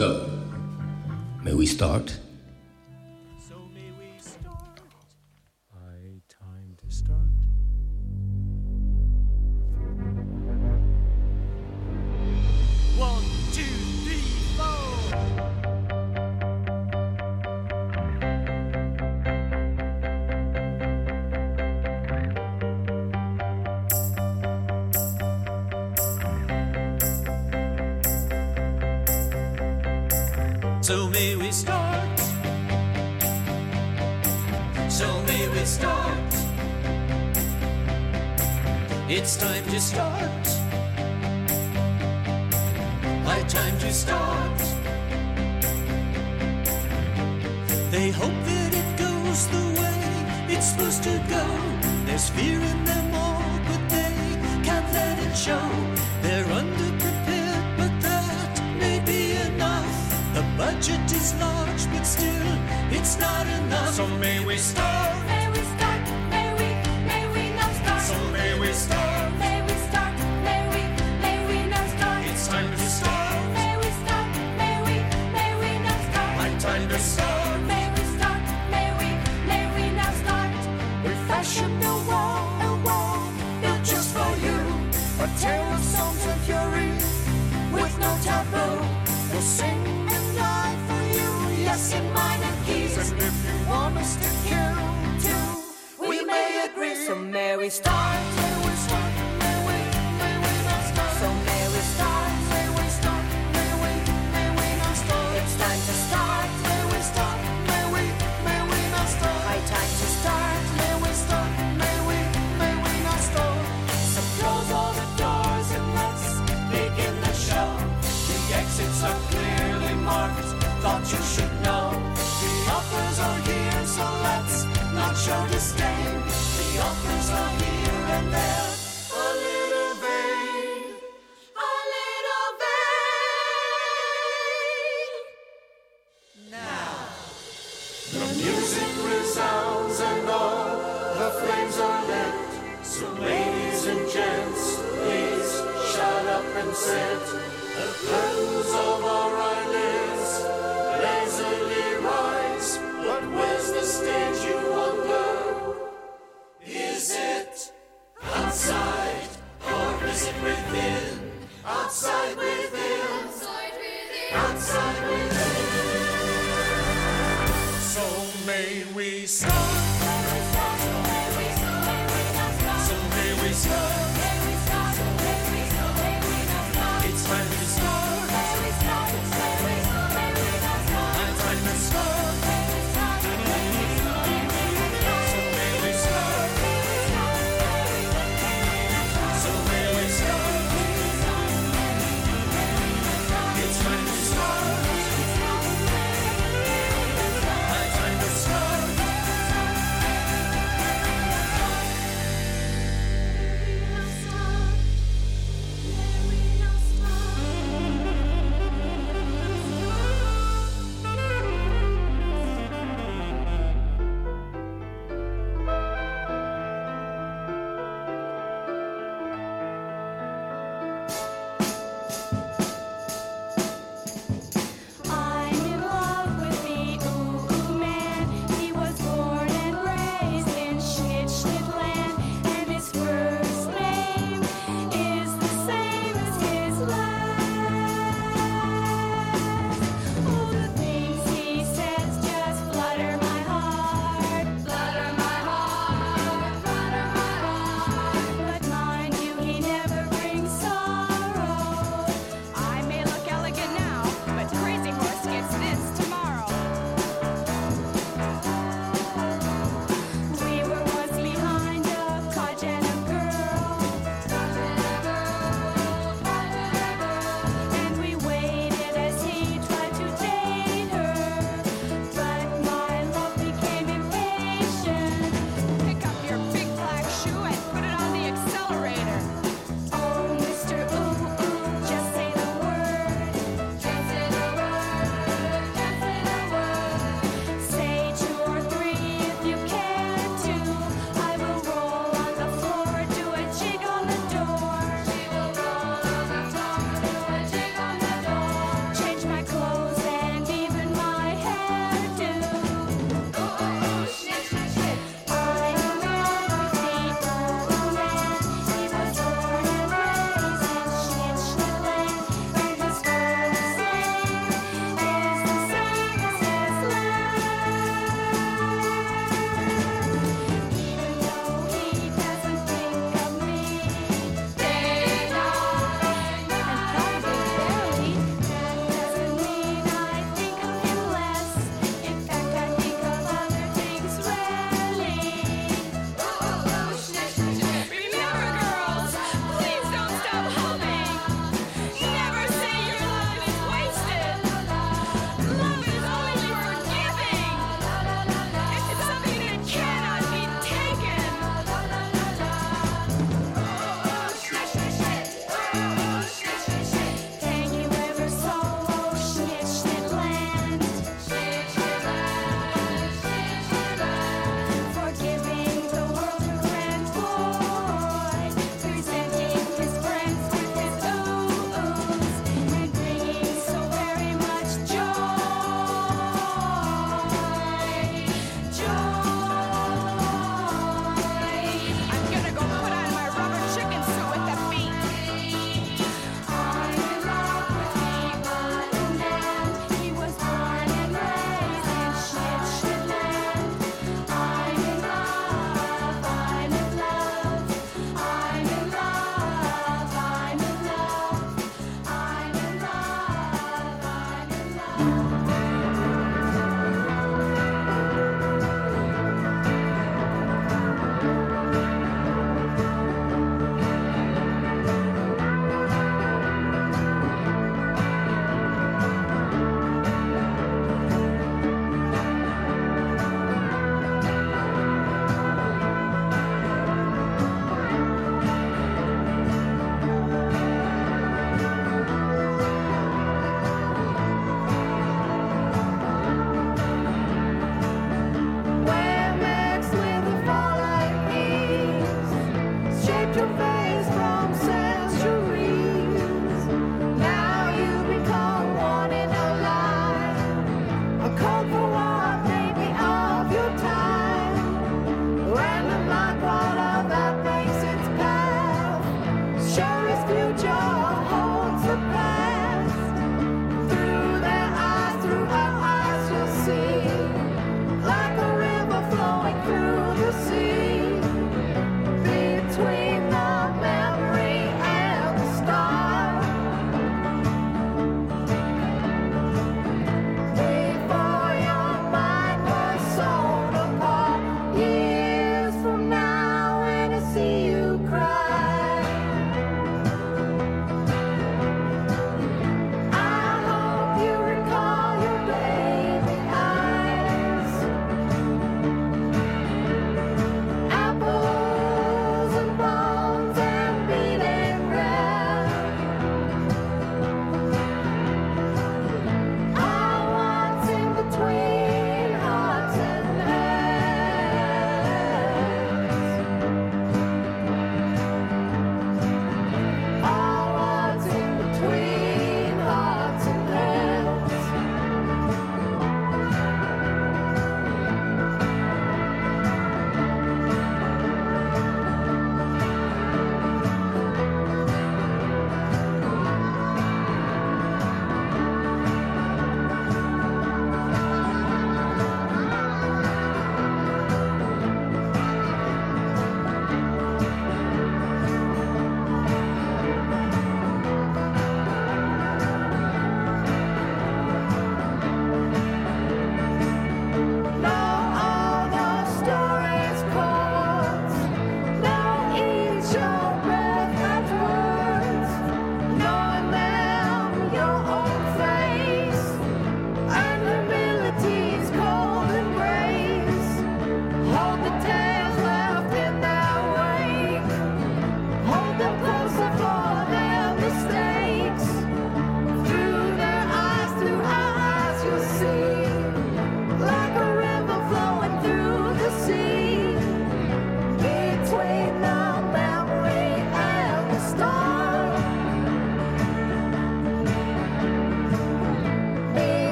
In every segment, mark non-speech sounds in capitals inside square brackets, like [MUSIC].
So, may we start?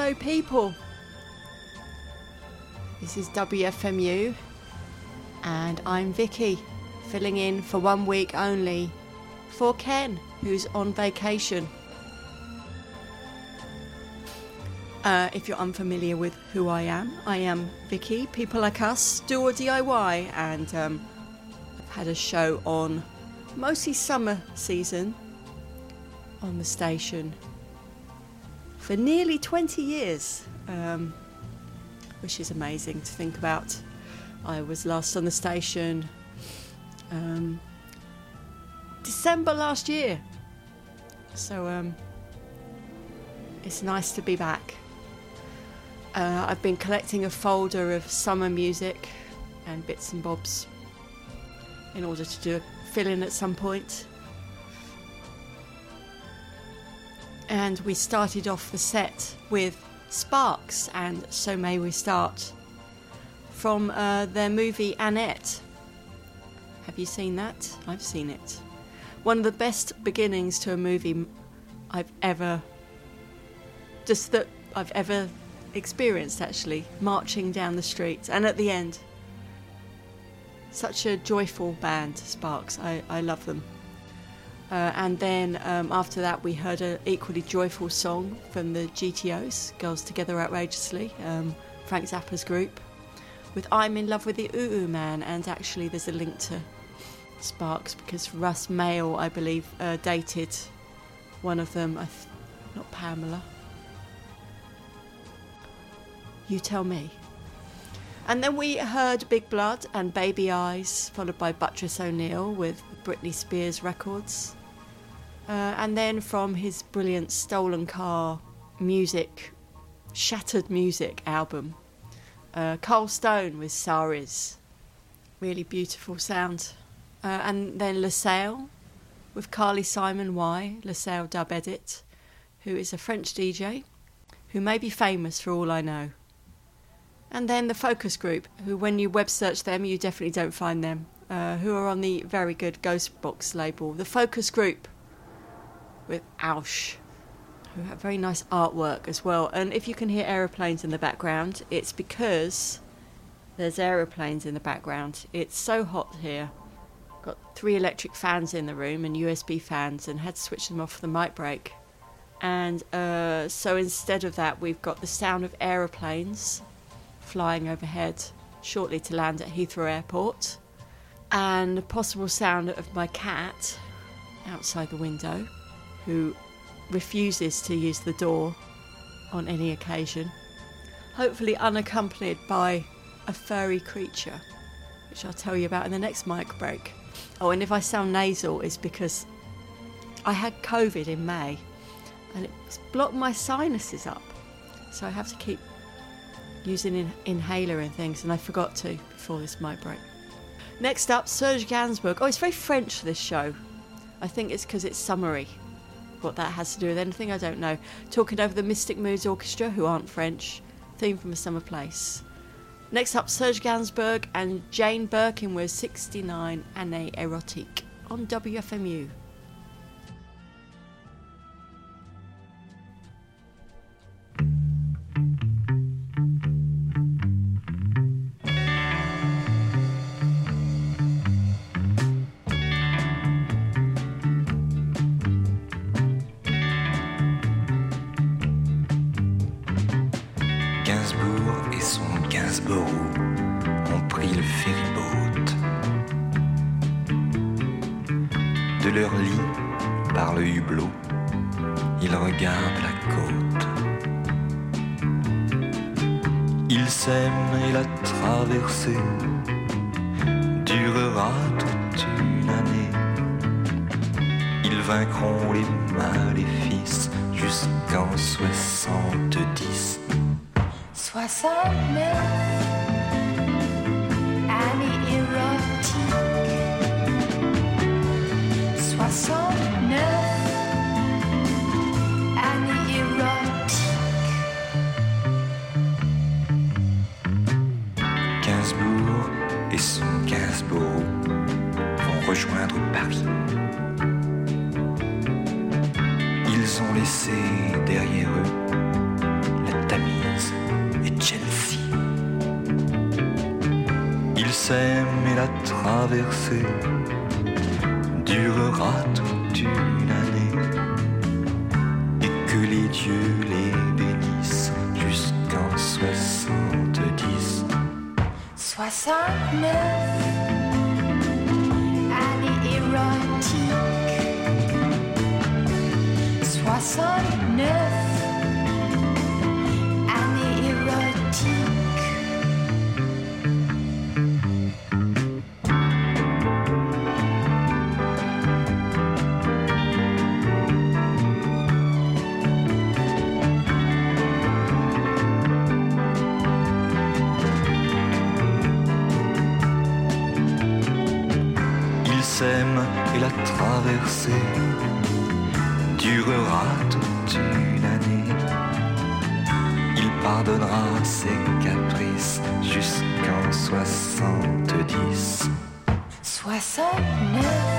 Hello, people. This is WFMU, and I'm Vicky, filling in for one week only for Ken, who's on vacation. Uh, if you're unfamiliar with who I am, I am Vicky. People like us do a DIY, and um, I've had a show on mostly summer season on the station for nearly 20 years, um, which is amazing to think about. I was last on the station um, December last year, so um, it's nice to be back. Uh, I've been collecting a folder of summer music and bits and bobs in order to do a fill in at some point. And we started off the set with Sparks and So May We Start from uh, their movie Annette. Have you seen that? I've seen it. One of the best beginnings to a movie I've ever just that I've ever experienced actually marching down the street and at the end such a joyful band sparks i, I love them uh, and then um, after that we heard an equally joyful song from the gtos girls together outrageously um, frank zappa's group with i'm in love with the oo man and actually there's a link to sparks because Russ Mael i believe uh, dated one of them th- not pamela you tell me. And then we heard Big Blood and Baby Eyes, followed by Buttress O'Kneel with Britney Spears records. Uh, and then from his brilliant Stolen Car music, Shattered Music album, uh, Carl Stone with Saaris. Really beautiful sound. Uh, and then LeSale with Carly Simon Why, LeSale Dub Edit, who is a French DJ who may be famous for all I know. And then the focus group, who, when you web search them, you definitely don't find them, uh, who are on the very good Ghostbox label. The focus group with Alsh, who have very nice artwork as well. And if you can hear aeroplanes in the background, it's because there's aeroplanes in the background. It's so hot here. Got three electric fans in the room and USB fans, and had to switch them off for the mic break. And uh, so instead of that, we've got the sound of aeroplanes flying overhead shortly to land at Heathrow Airport, and possible sound of my cat outside the window, who refuses to use the door on any occasion, hopefully unaccompanied by a furry creature, which I'll tell you about in the next mic break. Oh, and if I sound nasal, it's because I had COVID in May and it's blocked my sinuses up. So I have to keep using an inhaler and things, and I forgot to before this mic break. Next up, Serge Gainsbourg. Oh, it's very French, this show. I think it's because it's summery. What that has to do with anything, I don't know. Talking over the Mystic Moods Orchestra, who aren't French, theme from a summer place. Next up, Serge Gainsbourg and Jane Birkin with 69 Année Erotique on WFMU. Gainsborough ont pris le ferryboat. De leur lit, par le hublot, ils regardent la côte. Ils s'aiment et la traversée durera toute une année. Ils vaincront les maléfices jusqu'en 70. 69 année érotique. 69 année érotique. Gainsbourg et son Gainsborough vont rejoindre Paris. Ils ont laissé derrière eux la traversée durera toute une année et que les dieux les bénissent jusqu'en 70. 69 année érotique 69 durera toute une année. Il pardonnera ses caprices jusqu'en 70. 69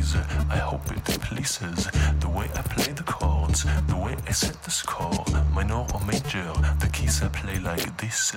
frequencies. I hope it pleases the way I play the chords, the way I set the score. Minor or major, the keys I play like this.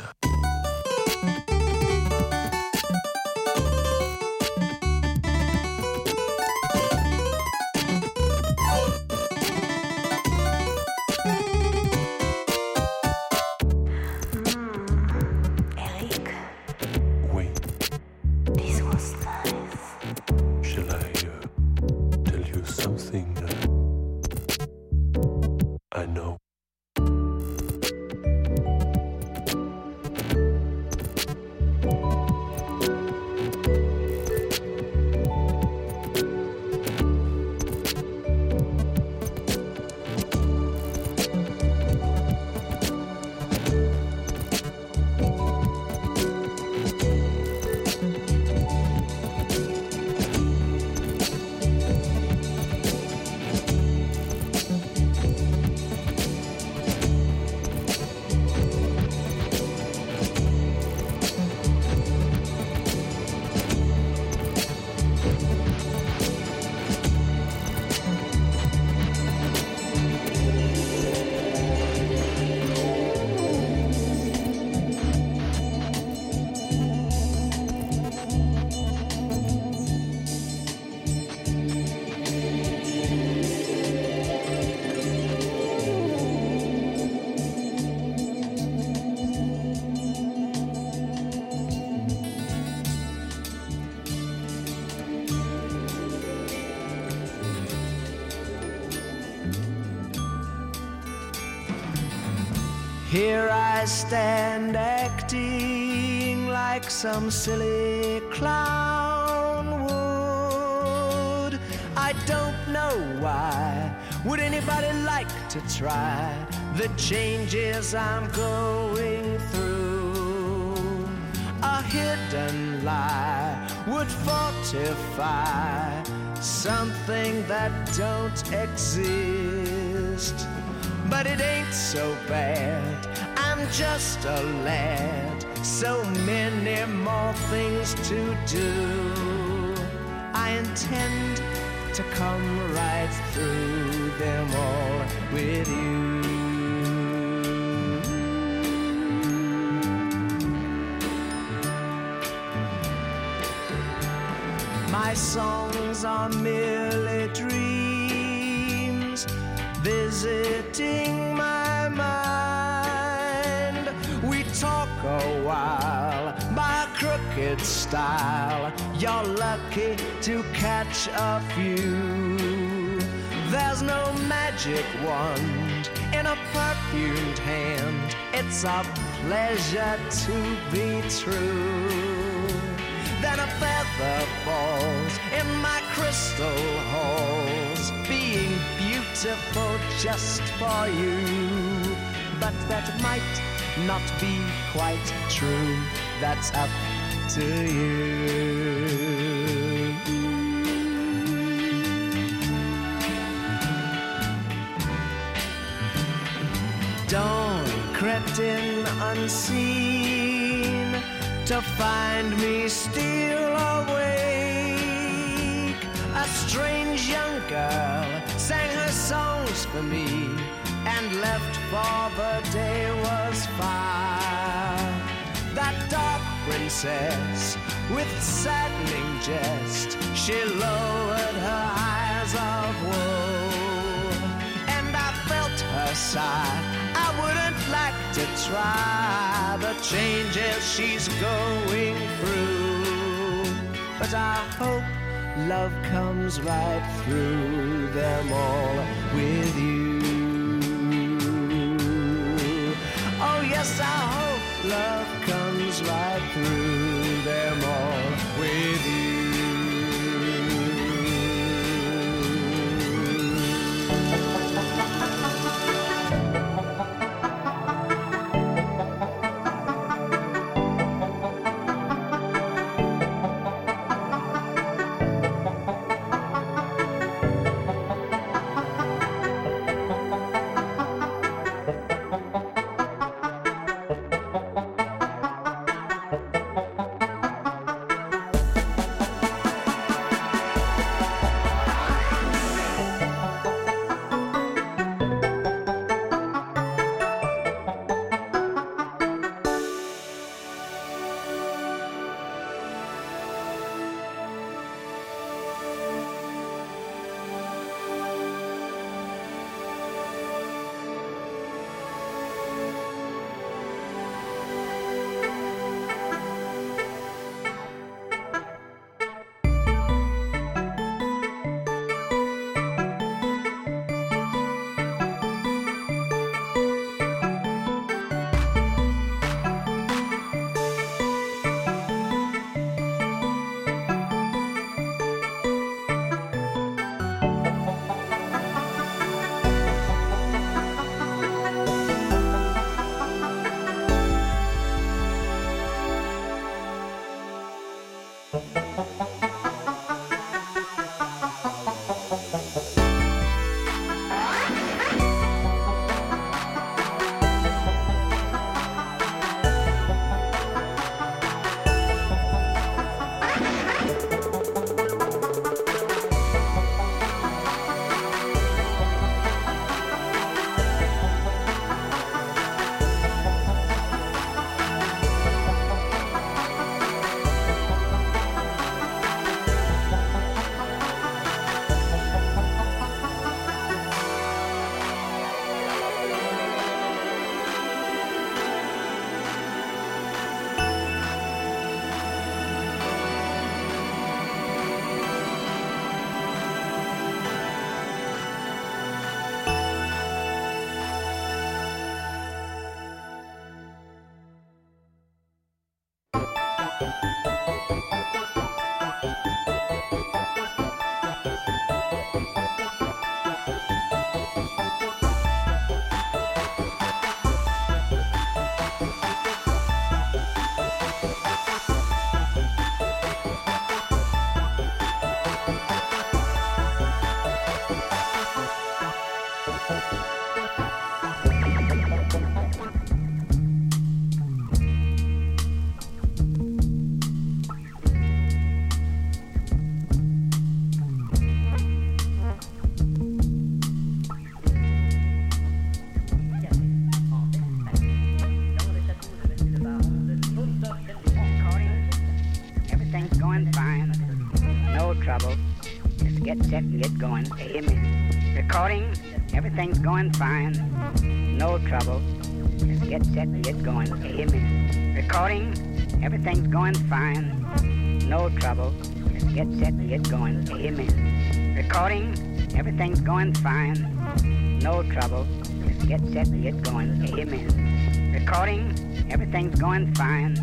Stand acting like some silly clown would. I don't know why. Would anybody like to try the changes I'm going through? A hidden lie would fortify something that don't exist. But it ain't so bad. Just a lad. So many more things to do. I intend to come right through them all with you. My songs are merely dreams visiting by style. You're lucky to catch a few. There's no magic wand in a perfumed hand. It's a pleasure to be true. Then a feather falls in my crystal halls, being beautiful just for you. But that might not be quite true. That's up to you. Dawn crept in unseen to find me still awake. A strange young girl sang her songs for me and left for the day was far. That dark princess with saddening jest, she lowered her eyes of woe, and I felt her sigh. I wouldn't like to try the changes she's going through, but I hope love comes right through them all with you. Oh, yes, I hope love comes right through Everything's going fine. No trouble. Just get set and get going. You hear me? Recording. Everything's going fine. No trouble. Just get set and get going. You hear me? Recording. Everything's going fine. No trouble. Just get set and get going. You hear me? Recording. Everything's going fine.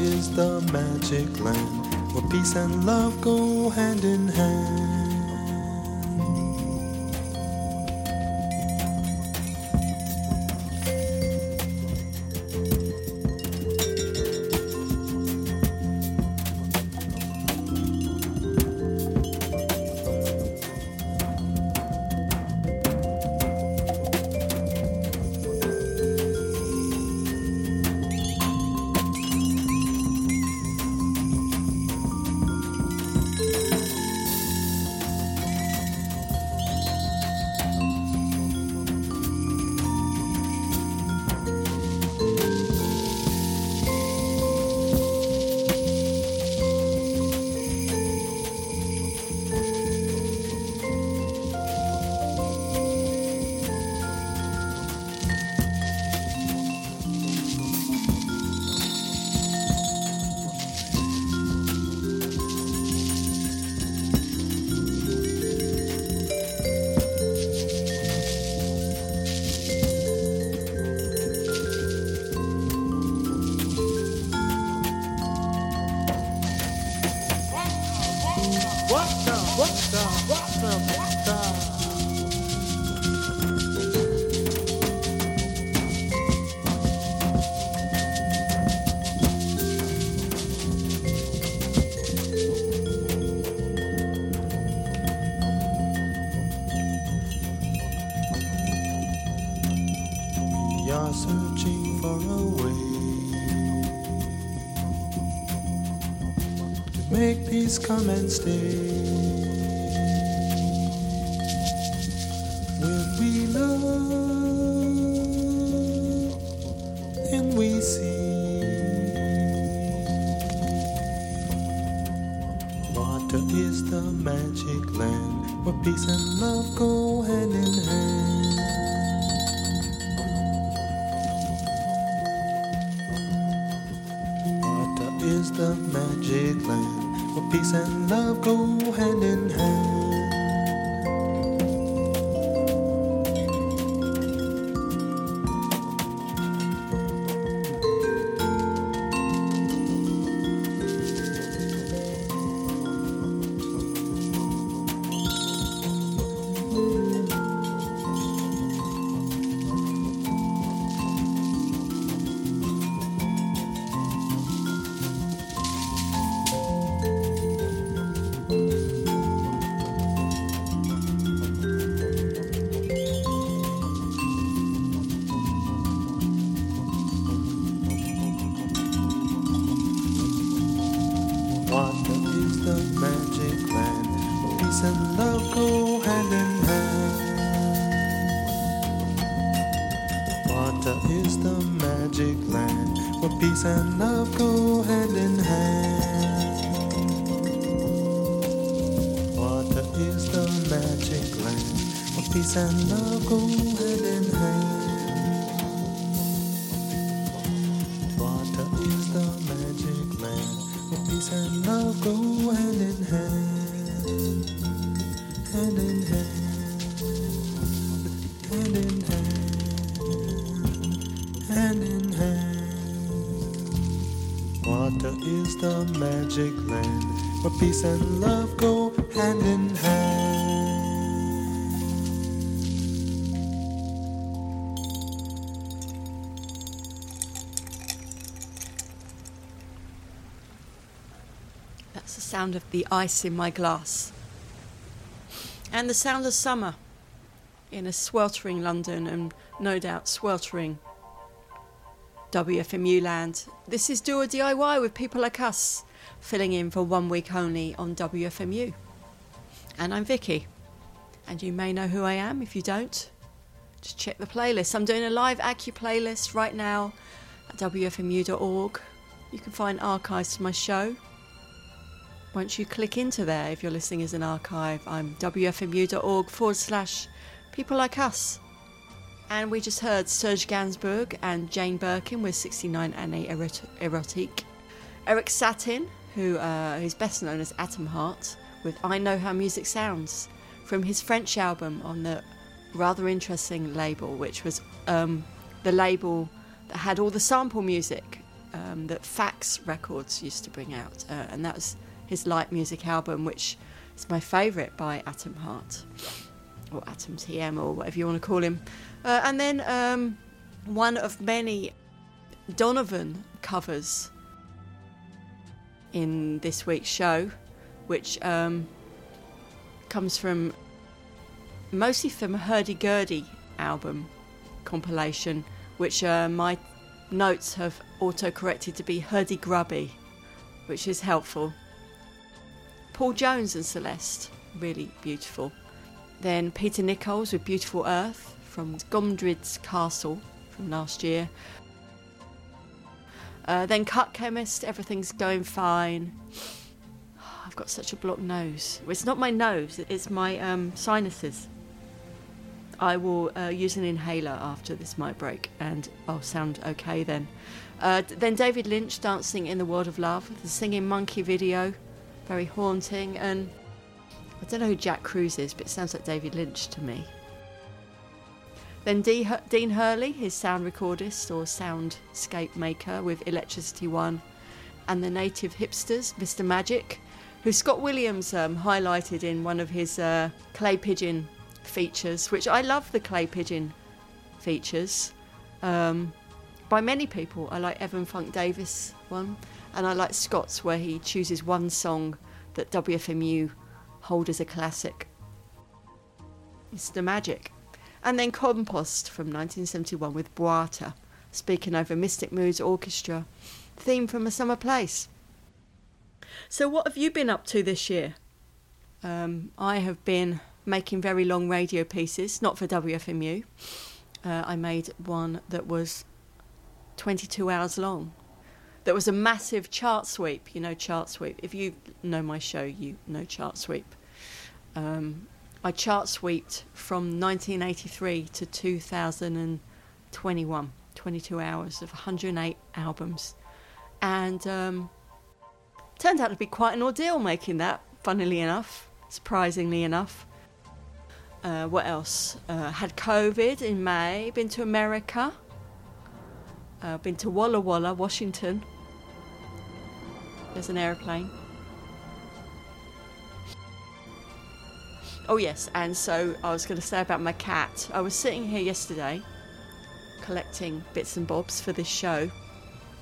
is the magic land where peace and love go hand in hand. Come and stay. Sound of the ice in my glass. And the sound of summer in a sweltering London and no doubt sweltering WFMU land. This is Do a DIY with people like us, filling in for one week only on WFMU. And I'm Vicky. And you may know who I am. If you don't, just check the playlist. I'm doing a live Acu playlist right now at WFMU.org. You can find archives to my show. Once you click into there, if you're listening as an archive, I'm wfmu.org forward slash people like us. And we just heard Serge Gainsbourg and Jane Birkin with 69 Année Erot- Erotique. Erik Satin, who uh, is best known as Atom Heart, with I Know How Music Sounds, from his French album on the rather interesting label, which was um, the label that had all the sample music um, that Fax Records used to bring out. Uh, and that was his light music album, which is my favourite by Atom Heart, or Atom TM, or whatever you want to call him. Uh, and then um, one of many Donovan covers in this week's show, which um, comes from mostly from a Hurdy Gurdy album compilation, which uh, my notes have auto corrected to be Hurdy Grubby, which is helpful. Paul Jones and Celeste, really beautiful. Then Peter Nichols with Beautiful Earth from Gomdrid's Castle from last year. Uh, then Cut Chemist, Everything's Going Fine. [SIGHS] I've got such a blocked nose. It's not my nose, it's my um, sinuses. I will uh, use an inhaler after this mic break and I'll sound okay then. Uh, then David Lynch dancing in the world of love, the singing monkey video, very haunting. And I don't know who Jack Cruz is, but it sounds like David Lynch to me. Then Dean Hurley, his sound recordist or soundscape maker with Electricity One, and the Native Hipsters, Mr. Magic, who Scott Williams um, highlighted in one of his uh, clay pigeon features, which I love the clay pigeon features. Um, by many people, I like Evan Funk Davis one, and I like Scott's where he chooses one song that WFMU hold as a classic. Mr. Magic. And then Compost from 1971 with Bwaata, speaking over Mystic Moods Orchestra, theme from A Summer Place. So, what have you been up to this year? Um, I have been making very long radio pieces, not for WFMU. Uh, I made one that was 22 hours long. That was a massive chart sweep. You know, chart sweep. If you know my show, you know chart sweep. Um, I chart sweeped from 1983 to 2021, 22 hours of 108 albums. And um, turned out to be quite an ordeal making that, funnily enough, surprisingly enough. Uh, what else? Uh, had COVID in May, been to America, uh, been to Walla Walla, Washington. There's an aeroplane. Oh, yes, and so I was going to say about my cat. I was sitting here yesterday collecting bits and bobs for this show,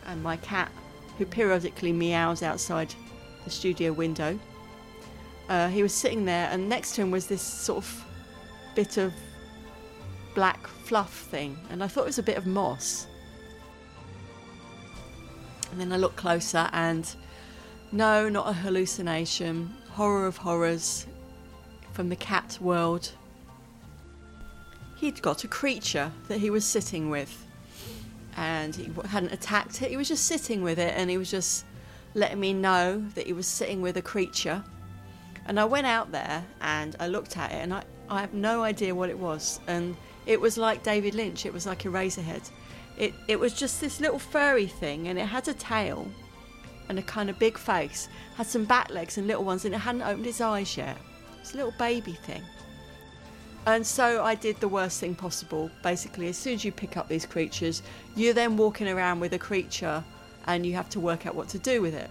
and my cat, who periodically meows outside the studio window, uh, he was sitting there, and next to him was this sort of bit of black fluff thing, and I thought it was a bit of moss. And then I looked closer, and no, not a hallucination. Horror of horrors from the cat world. He'd got a creature that he was sitting with, and he hadn't attacked it. He was just sitting with it, and he was just letting me know that he was sitting with a creature. And I went out there and I looked at it, and I, I have no idea what it was. And it was like David Lynch, it was like Eraserhead. It, it was just this little furry thing, and it had a tail and a kind of big face, had some back legs and little ones, and it hadn't opened its eyes yet. It's a little baby thing. And so I did the worst thing possible. Basically, as soon as you pick up these creatures, you're then walking around with a creature and you have to work out what to do with it.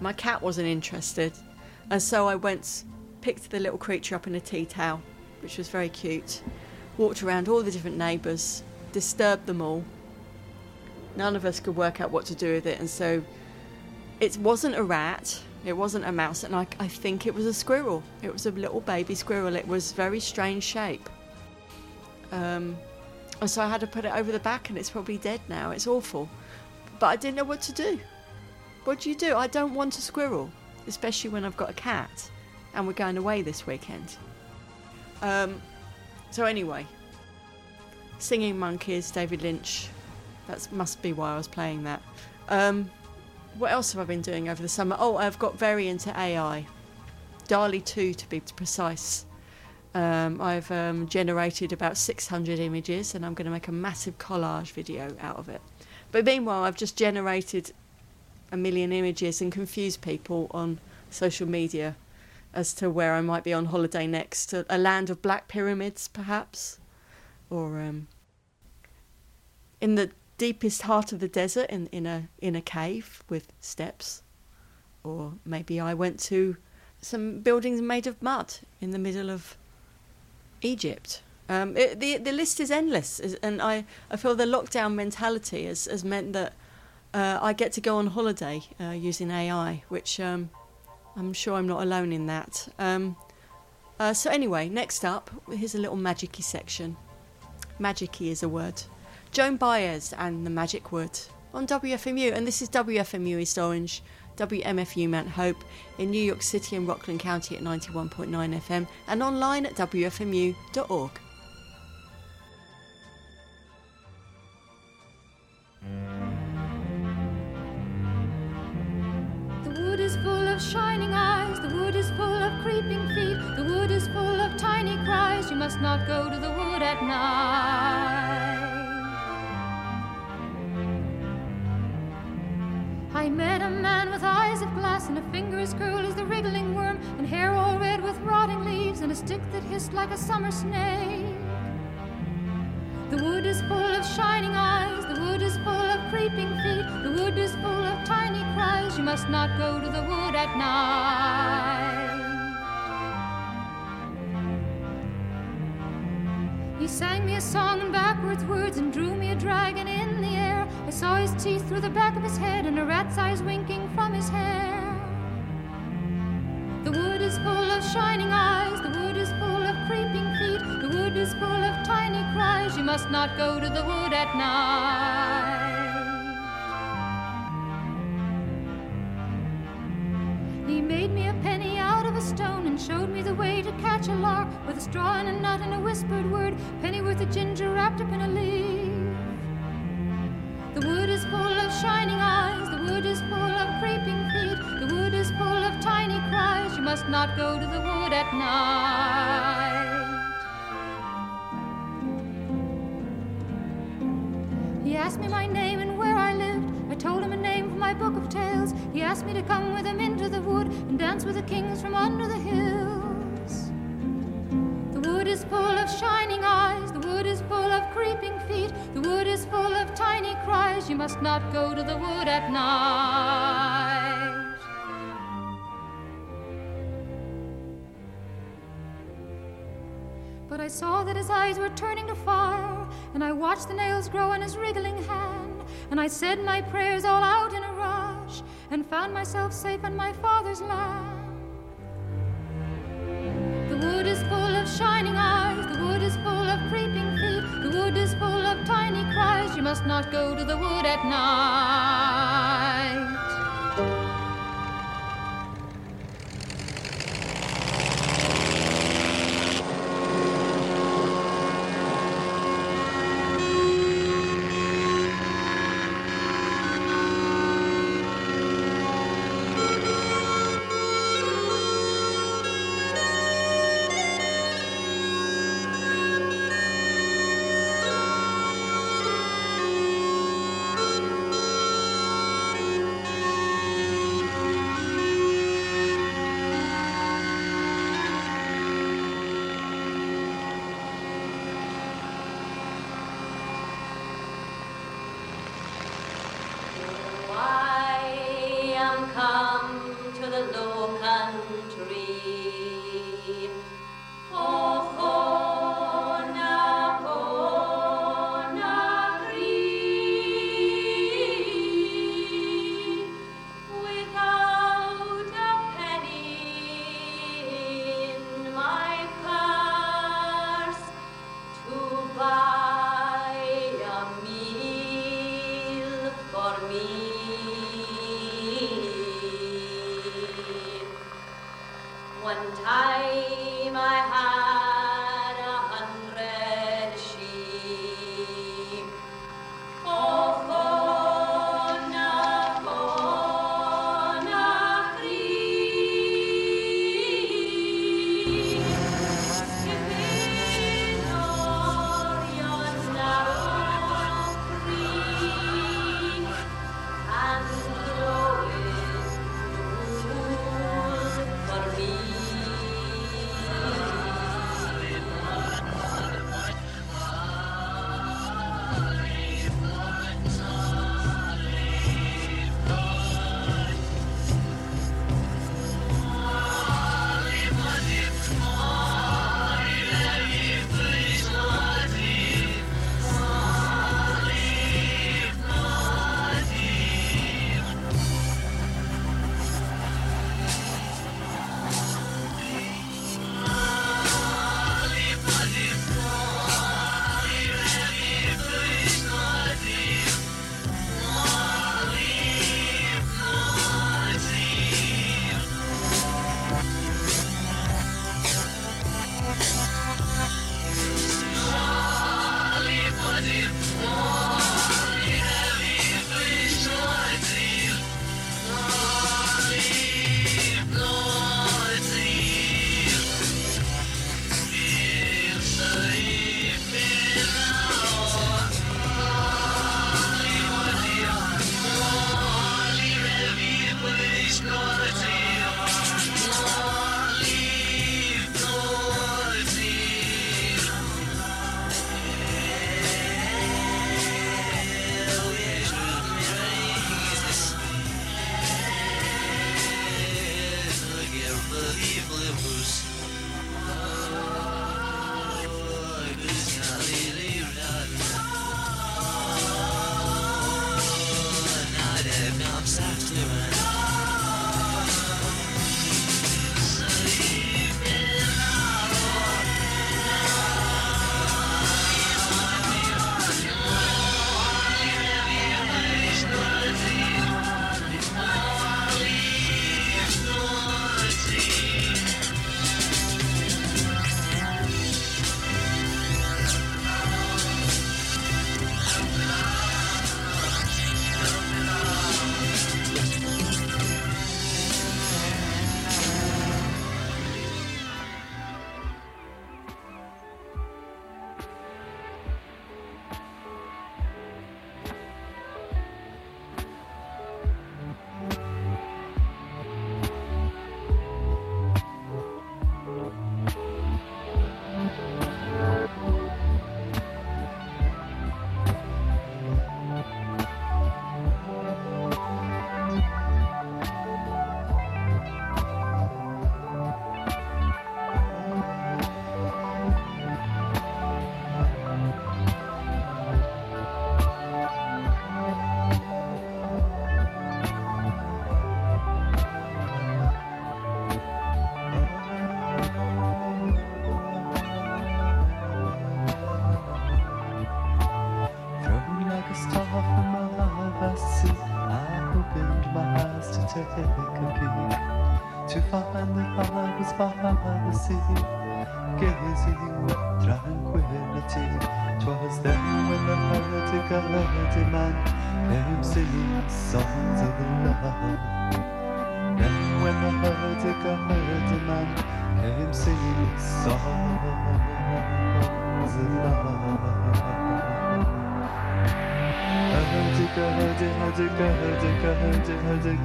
My cat wasn't interested, and so I went, picked the little creature up in a tea towel, which was very cute, walked around all the different neighbours, disturbed them all. None of us could work out what to do with it, and so it wasn't a rat, it wasn't a mouse, and I, I think it was a squirrel. It was a little baby squirrel. It was very strange shape. Um, and so I had to put it over the back, and it's probably dead now. It's awful, but I didn't know what to do. What do you do? I don't want a squirrel, especially when I've got a cat, and we're going away this weekend. Um, so anyway, singing monkeys, David Lynch. That must be why I was playing that. Um, what else have I been doing over the summer? Oh, I've got very into AI. DALL-E 2 to be precise. Um, I've um, generated about 600 images and I'm going to make a massive collage video out of it. But meanwhile, I've just generated a million images and confused people on social media as to where I might be on holiday next. A, a land of black pyramids, perhaps? Or um, in the deepest heart of the desert in, in a in a cave with steps or maybe I went to some buildings made of mud in the middle of Egypt. Um, it, the the list is endless, and I, I feel the lockdown mentality has, has meant that uh, I get to go on holiday uh, using AI, which um, I'm sure I'm not alone in that. Um, uh, so anyway, next up, here's a little magicy section. Magicy is a word. Joan Baez and the Magic Wood on WFMU, and this is WFMU East Orange, WMFU Mount Hope in New York City and Rockland County at 91.9 FM and online at WFMU.org. The wood is full of shining eyes, the wood is full of creeping feet, the wood is full of tiny cries. You must not go to the wood at night. Glass and a finger as curled as the wriggling worm, and hair all red with rotting leaves, and a stick that hissed like a summer snake. The wood is full of shining eyes, the wood is full of creeping feet, the wood is full of tiny cries. You must not go to the wood at night. He sang me a song in backwards words and drew me a dragon in saw his teeth through the back of his head and a rat's eyes winking from his hair. The wood is full of shining eyes, the wood is full of creeping feet, the wood is full of tiny cries. You must not go to the wood at night. He made me a penny out of a stone and showed me the way to catch a lark with a straw and a nut and a whispered word, Penny worth of ginger wrapped up in a leaf. The wood is full of shining eyes, the wood is full of creeping feet, the wood is full of tiny cries. You must not go to the wood at night. He asked me my name and where I lived. I told him a name from my book of tales. He asked me to come with him into the wood and dance with the kings from under the hills. The wood is full of shining eyes, creeping feet, the wood is full of tiny cries. You must not go to the wood at night. But I saw that his eyes were turning to fire, and I watched the nails grow in his wriggling hand, and I said my prayers all out in a rush, and found myself safe in my father's land. The wood is full of shining eyes, the wood is full of creeping feet, the wood is full of tiny cries. You must not go to the wood at night. knobs I've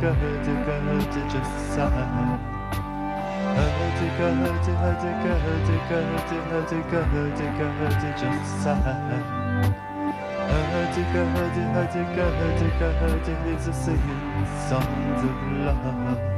hurdy, hurdy, just sigh. Hurdy, hurdy, hurdy, hurdy, hurdy, hurdy, hurdy, hurdy, just sigh. Hurdy, hurdy, hurdy, hurdy, hurdy, he's a singing songs of love.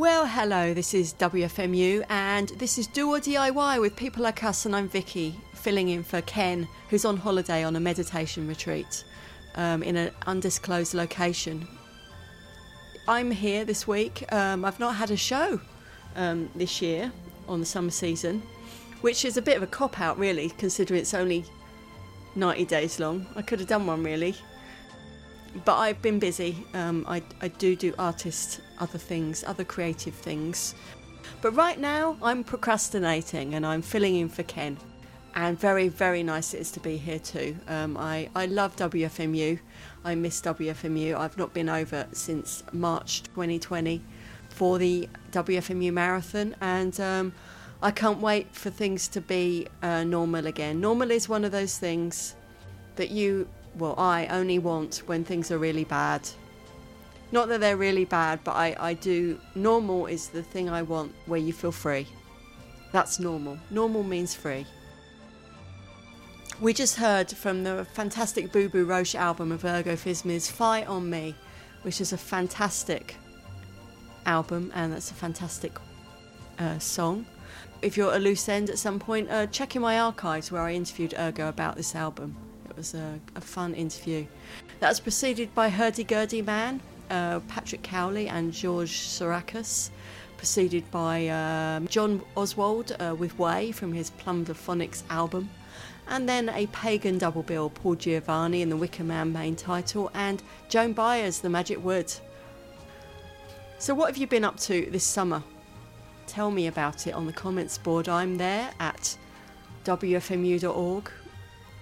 Well, hello, this is WFMU, and this is Do or DIY with people like us, and I'm Vicky, filling in for Ken, who's on holiday on a meditation retreat um, in an undisclosed location. I'm here this week. Um, I've not had a show um, this year on the summer season, which is a bit of a cop out, really, considering it's only 90 days long. I could have done one, really but I've been busy. Um, I, I do do artist, other things, other creative things. But right now, I'm procrastinating and I'm filling in for Ken. And very, very nice it is to be here too. Um, I, I love WFMU. I miss WFMU. I've not been over since March 2020 for the WFMU marathon. And um, I can't wait for things to be uh, normal again. Normal is one of those things that you well, I only want when things are really bad. Not that they're really bad, but I, I do. Normal is the thing I want where you feel free. That's normal. Normal means free. We just heard from the fantastic Boo Boo Roche album of Ergo Phizmiz's Fight on Me, which is a fantastic album and that's a fantastic uh, song. If you're at a loose end at some point, uh, check in my archives where I interviewed Ergo about this album. It was a, a fun interview. That was preceded by Hurdy Gurdy Man, uh, Patrick Cowley, and Jorge Socarras. Preceded by um, John Oswald uh, with Way from his Plunderphonics album. And then a pagan double bill, Paul Giovanni and the Wicker Man main title, and Joan Baez, The Magic Wood. So, what have you been up to this summer? Tell me about it on the comments board. I'm there at wfmu.org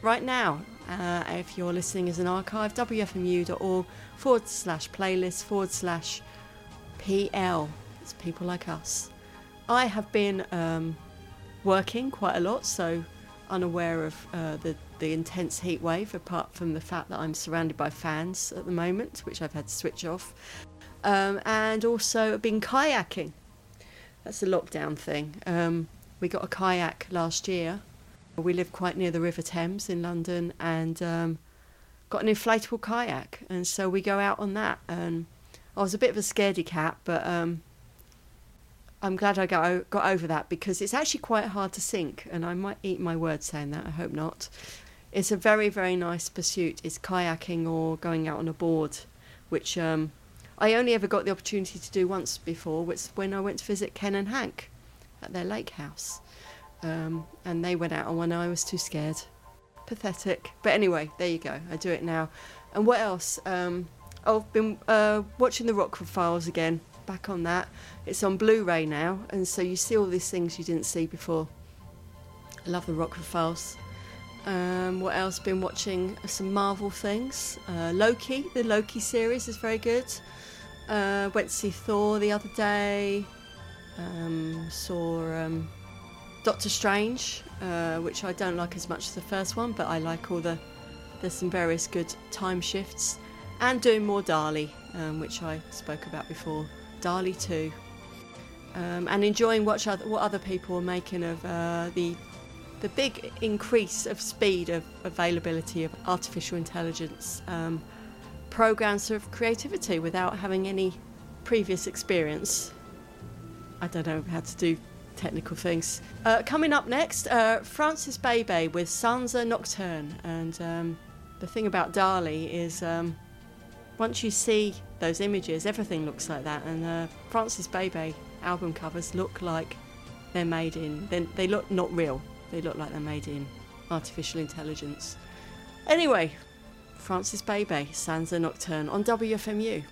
right now. Uh, if you're listening as an archive, wfmu.org forward slash playlist forward slash PL. It's people like us. I have been um, working quite a lot, so unaware of uh, the, the intense heat wave, apart from the fact that I'm surrounded by fans at the moment, which I've had to switch off. Um, and also been kayaking. That's a lockdown thing. Um, we got a kayak last year we live quite near the River Thames in London and um, got an inflatable kayak. And so we go out on that. And I was a bit of a scaredy cat, but um, I'm glad I got, got over that because it's actually quite hard to sink. And I might eat my words saying that, I hope not. It's a very, very nice pursuit. It's kayaking or going out on a board, which um, I only ever got the opportunity to do once before, which when I went to visit Ken and Hank at their lake house. Um, and they went out on one. I was too scared. Pathetic. But anyway, there you go. I do it now. And what else? Um, I've been uh, watching the Rockford Files again. Back on that. It's on Blu-ray now, and so you see all these things you didn't see before. I love the Rockford Files. Um, what else? Been watching some Marvel things. Uh, Loki, the Loki series is very good. Uh, went to see Thor the other day. Um, saw um, Doctor Strange, uh, which I don't like as much as the first one, but I like all the. There's some various good time shifts, and doing more DALL-E, um, which I spoke about before. DALL-E 2. Um, and enjoying what other, what other people are making of uh, the the big increase of speed of availability of artificial intelligence um, programs of creativity without having any previous experience. I don't know how to do technical things. Uh, coming up next, uh, Francis Bebey with Sanza Nocturne. And um, the thing about DALL-E is um, once you see those images, everything looks like that. And uh, Francis Bebey album covers look like they're made in, they, they look not real, they look like they're made in artificial intelligence. Anyway, Francis Bebey, Sanza Nocturne on WFMU.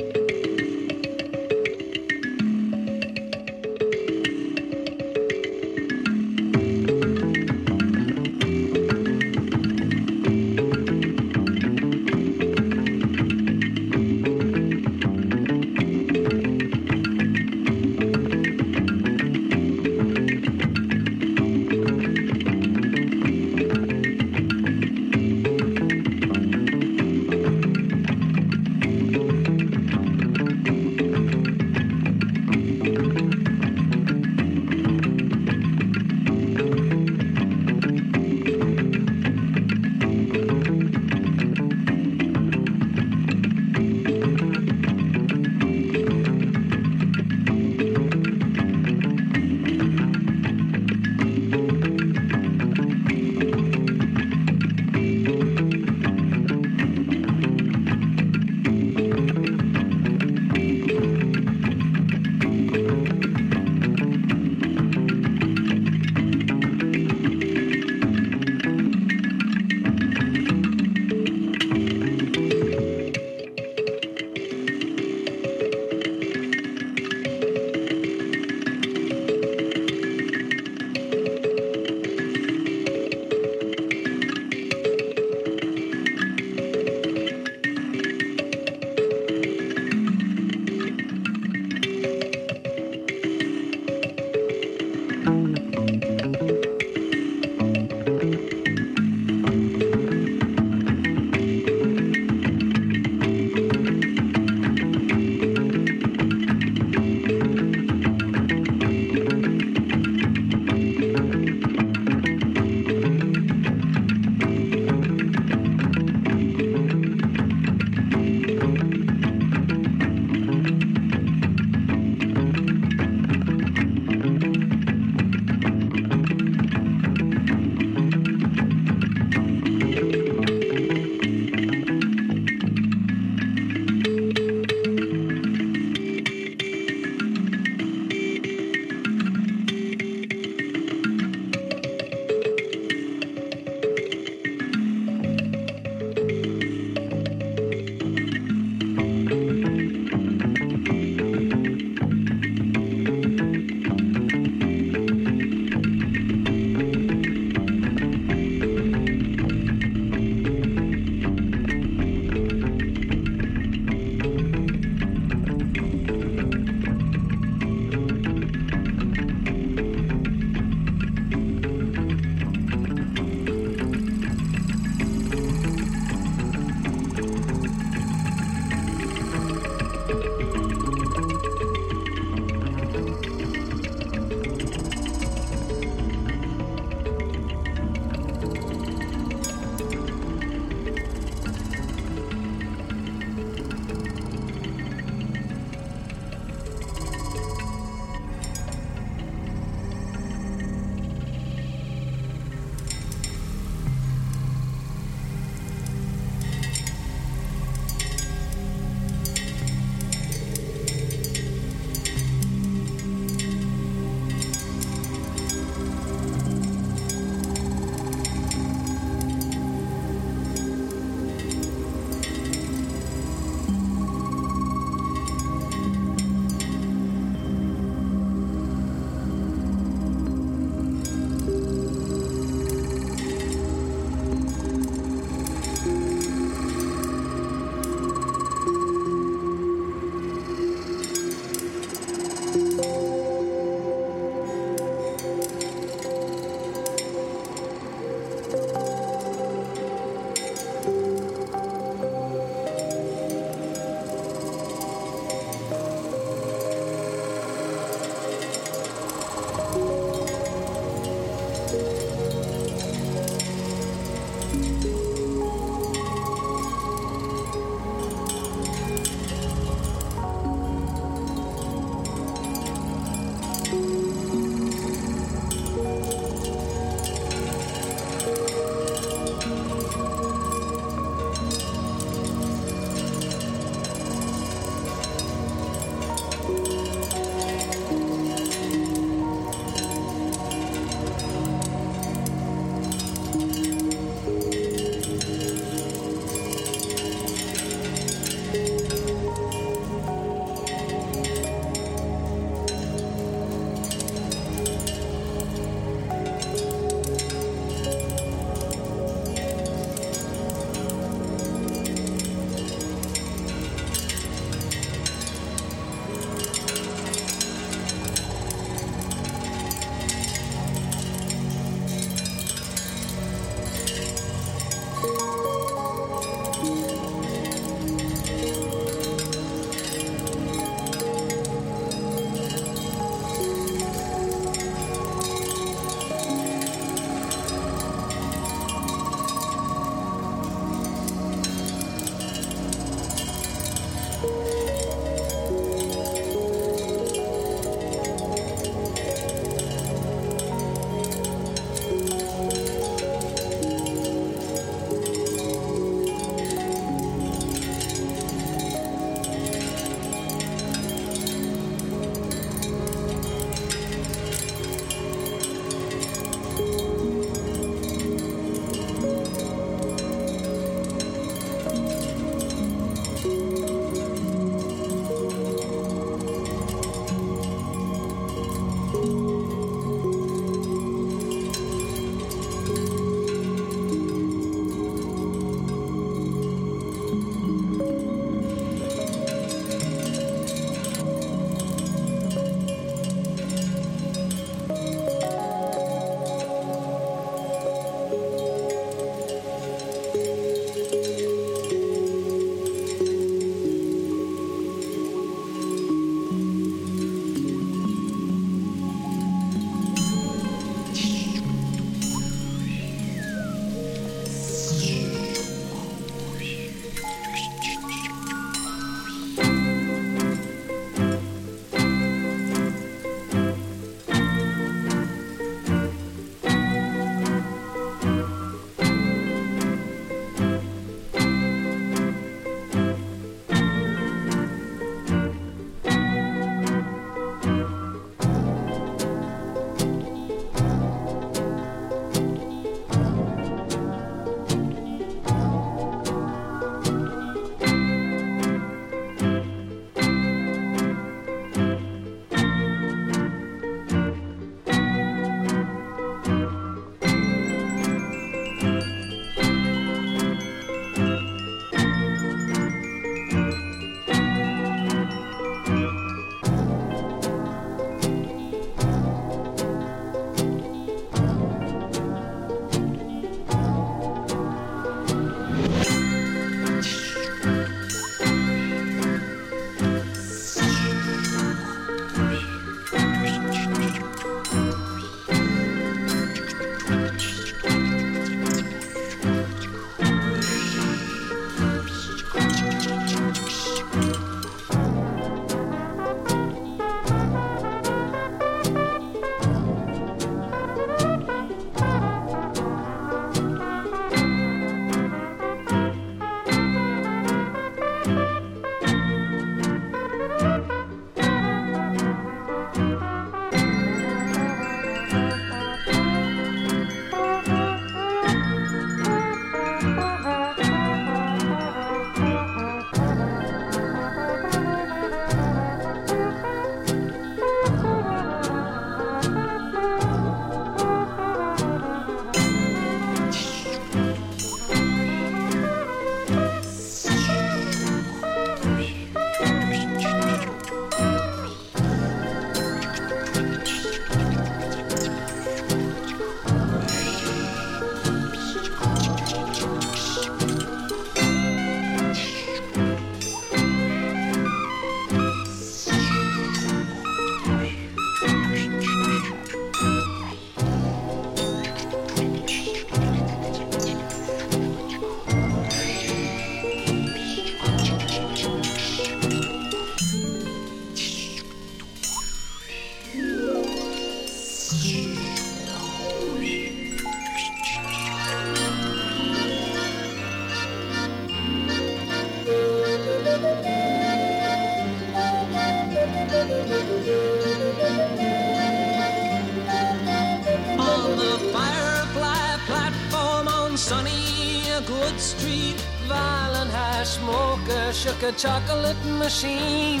Chocolate machine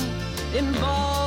involved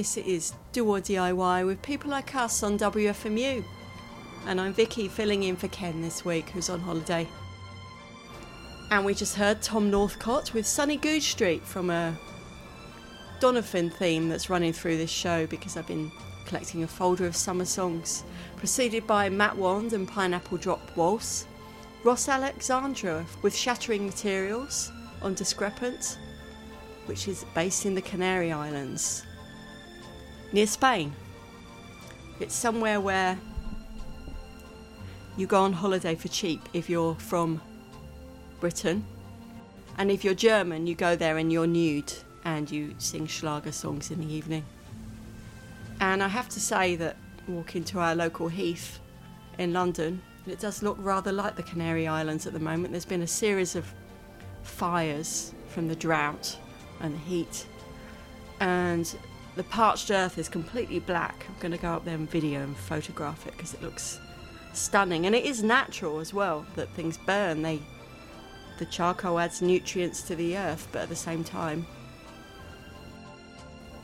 this is Do or DIY with people like us on WFMU. And I'm Vicky filling in for Ken this week, who's on holiday. And we just heard Tom Northcott with Sunny Goodge Street from a Donovan theme that's running through this show because I've been collecting a folder of summer songs. Preceded by Matt Wand and Pineapple Drop Waltz. Ross Alexandra with Shattering Materials on Discrepant, which is based in the Canary Islands near Spain. It's somewhere where you go on holiday for cheap if you're from Britain. And if you're German, you go there and you're nude and you sing Schlager songs in the evening. And I have to say that walking to our local heath in London, it does look rather like the Canary Islands at the moment. There's been a series of fires from the drought and the heat. And the parched earth is completely black. I'm going to go up there and video and photograph it because it looks stunning. And it is natural as well that things burn. They, the charcoal adds nutrients to the earth, but at the same time,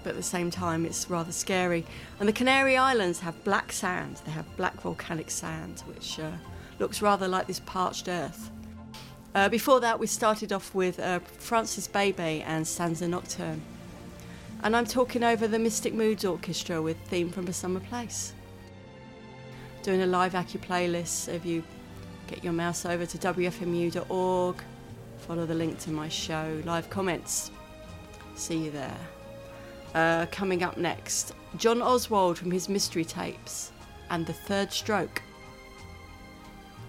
but at the same time, it's rather scary. And the Canary Islands have black sand. They have black volcanic sand, which uh, looks rather like this parched earth. Uh, before that, we started off with uh, Francis Bebey and Sanza Nocturne. And I'm talking over the Mystic Moods Orchestra with Theme from a Summer Place. Doing a live Acu playlist. If you get your mouse over to wfmu.org, follow the link to my show, live comments. See you there. Uh, coming up next, John Oswald from his mystery tapes and The Third Stroke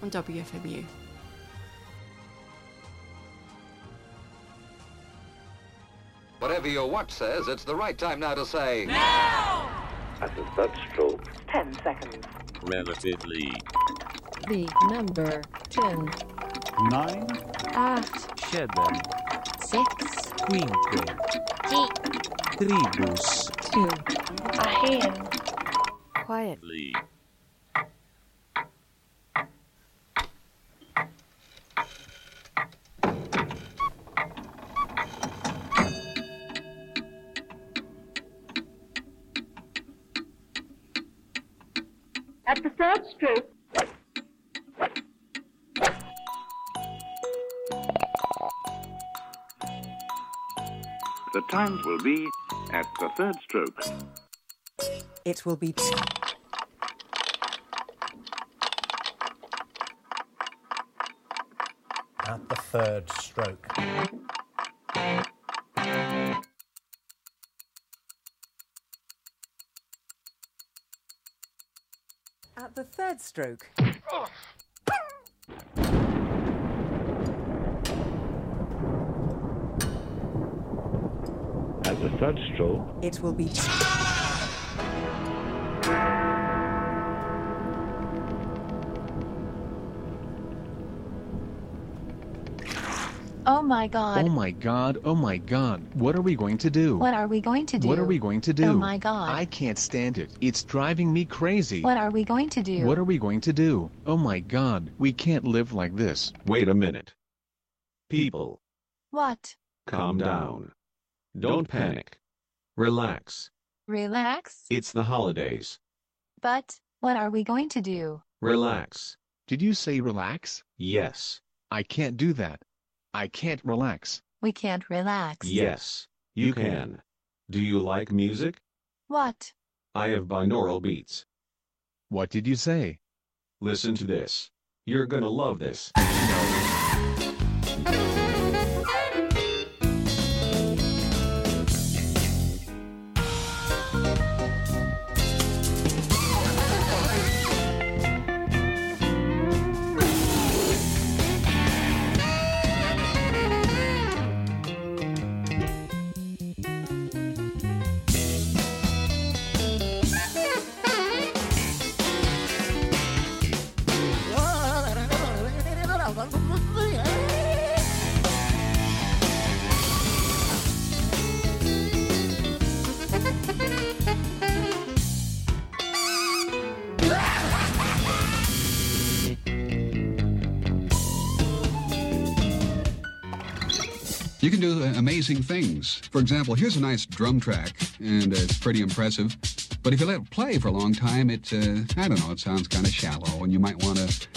on WFMU. Whatever your watch says, it's the right time now to say. Now! At the third stroke. Ten seconds. Relatively. The number 10, Nine. 8, Siedem. 6, Quinque. Tribus. 2, Ahead. quiet, the The times will be at the third stroke. It will be. T- At the third stroke. At the third stroke. At the third stroke, It will be. My god. Oh my god, oh my god. What are we going to do? What are we going to do? What are we going to do? Oh my god. I can't stand it. It's driving me crazy. What are we going to do? What are we going to do? Oh my god, we can't live like this. Wait a minute. People, What? calm down. Don't panic. Relax. Relax? It's the holidays. But, what are we going to do? Relax. Did you say relax? Yes. I can't do that. I can't relax. We can't relax. Yes. You can. Do you like music? What? I have binaural beats. What did you say? Listen to this. You're gonna love this. Things. For example, here's a nice drum track, and uh, it's pretty impressive. But if you let it play for a long time, it, uh, I don't know, it sounds kind of shallow, and you might want to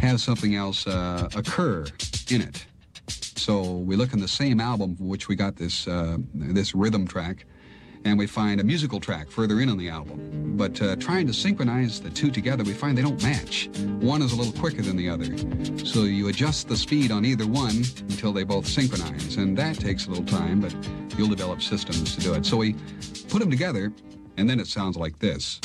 have something else uh, occur in it. So we look in the same album which we got this, uh, this rhythm track, and we find a musical track further in on the album. But uh, trying to synchronize the two together, we find they don't match. One is a little quicker than the other. So you adjust the speed on either one until they both synchronize. And that takes a little time, but you'll develop systems to do it. So we put them together, and then it sounds like this.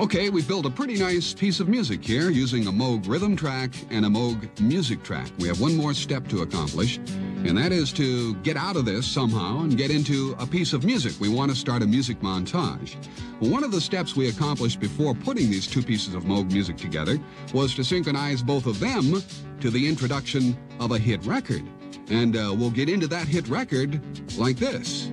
Okay, we've built a pretty nice piece of music here using a Moog rhythm track and a Moog music track. We have one more step to accomplish, and that is to get out of this somehow and get into a piece of music. We want to start a music montage. One of the steps we accomplished before putting these two pieces of Moog music together was to synchronize both of them to the introduction of a hit record. And uh, we'll get into that hit record like this.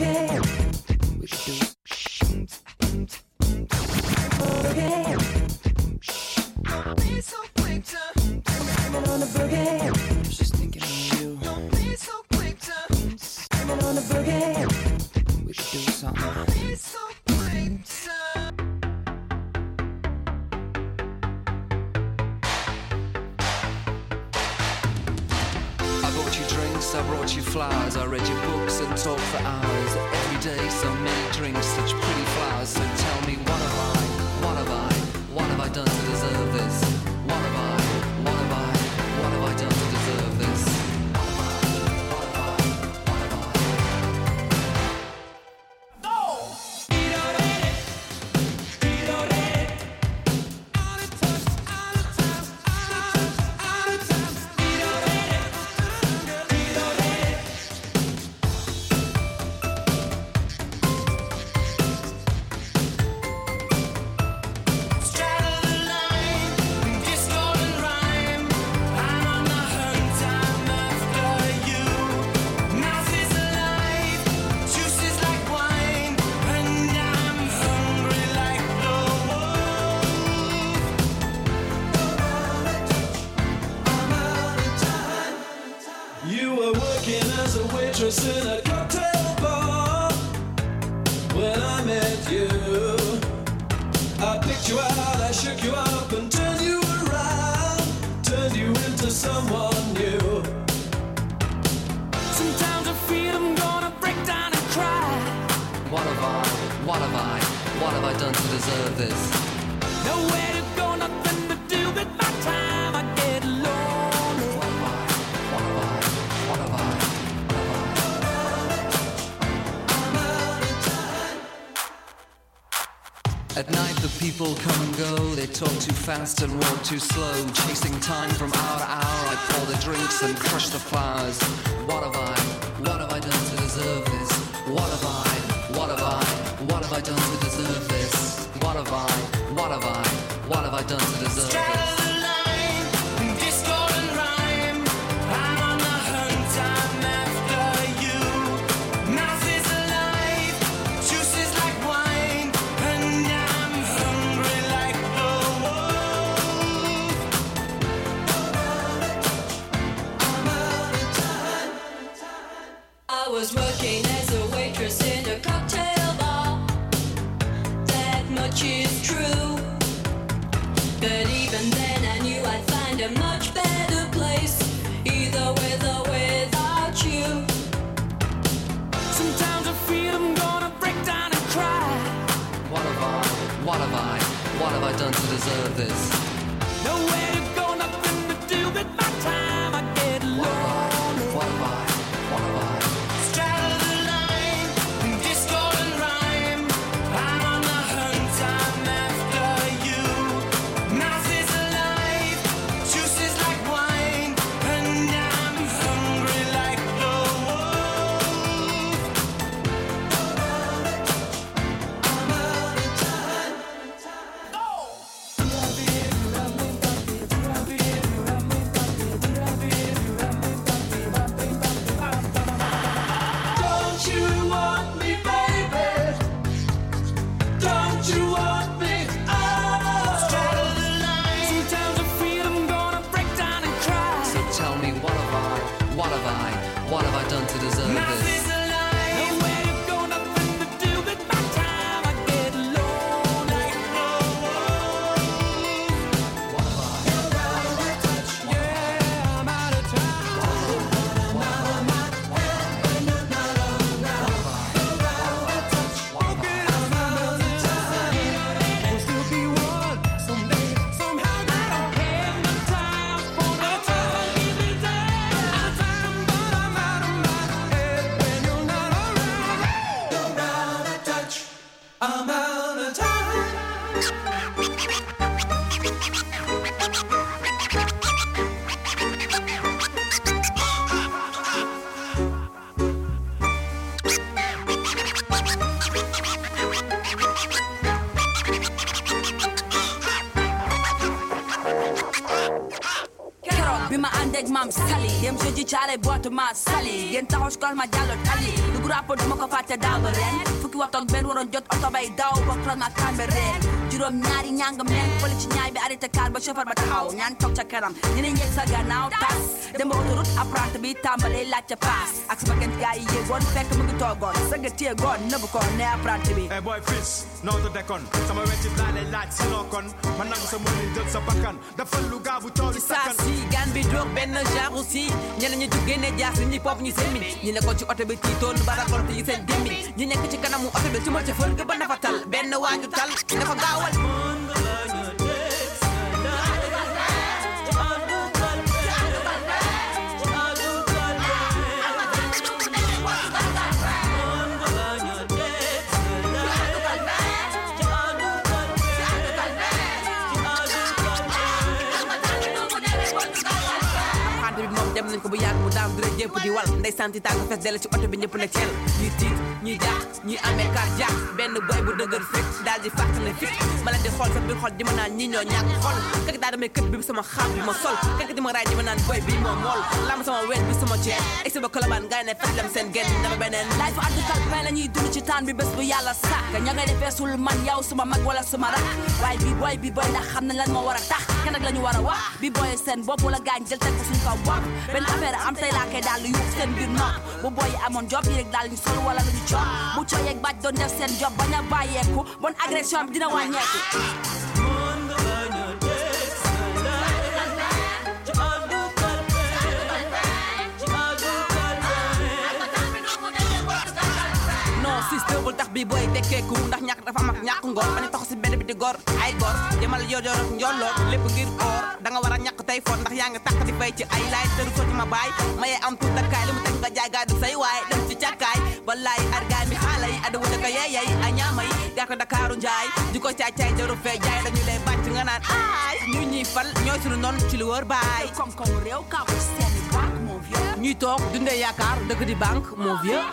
again. talk too fast and walk too slow. Chasing time from hour to hour, I pour the drinks and crush the flowers. What have I? Yéen taxaw scol ma jàllo tali lu rapport ko fàtte daaw ba ren fukki waxtu ak benn waroon jot oto bay daw ba cross ma Cambérène 이런 날이 냥금냥 뻘리치냐 이베 아리테 칼바 쇼파르바타 하우 냔척차카람 니는 예사가 나오다스 내 모두로 아프란트 비탐발레 라체 파스 악스바겐 가이 예원 백크 무그 토건 세게티에 건 너부콘 내 아프란트 비 Hey boy fish 너도 데콘 sama weti lale laaj si nokon man nang sa mëni jël sa bakkan dafa lu gaabu kan. si gan bi ben jugge ne jaax ni pop ñi semin ñi ne ko ci auto bi ci toon barakol ci ñi nekk ci kanamu auto bi ci ci benn waaju tal ne apprenti bi moom dem nañ ko bu yàgg mu daam dure jépp di wal. Ndey santi tàng fes dell ci oto bi ñëpp ne ceel ñuy tiit ñuy jaax ñuy amee cardiaque benn boy bu dëgër fit daal di fàq ne fit ma di xool sa biir xol di ma naan ñi ñoo ñàkk xol kak daa damay kët bi sama xaam bi ma sol. Kak di ma raay di ma boy bi moo mool lam sama wet bi sama ceen egsi ba kolobaan ngay ne fes lem seen genn dama beneen laay fa addu kal fay la ñuy dund ci taan bi bés bu yàlla sàkk ña ngay man yow suma mag wala suma rak waaye bi boy bi boy ndax xam nañ lan moo war a tax kenn ak la ñu wax bi boy seen bopp wala gaañ jël teg ko suñu kaw bopp benn affaire am tey laa koy daal di yuux seen biir nopp bu boy yi amoon job yi rek daal ñu sol wala lu ñu coob bu cooy yeeg bàcc doon def seen job bañ a bàyyeeku. Bon agression bi dina wàññeeku bul tax bi booy tekkeeku ndax ñàkk dafa am ak ñàkk ngor bañ tax si benn bi di gor ay gor. Yemal yor yor ak njolloor lépp ngir or da nga war a ñàkk tey fon ndax yaa ngi takk di fay ci ay laay tëru ko ci ma baay maye am tuut takkaay li mu teg nga jaay gaa du say waay dem ci càkkaay wallaay argaay mi xaala yi ada wuta ko yeeyay a ñaama yi gaa ko Dakaaru njaay di ko caay caay jaru fee jaay dañu lay bàcc nga naan ay ñu ñuy fal ñooy sunu noon ci lu wër baay koom-koom réew kaw seeni banque mon vieux ñuy toog dundee yaakaar dëgg di banque mon vieux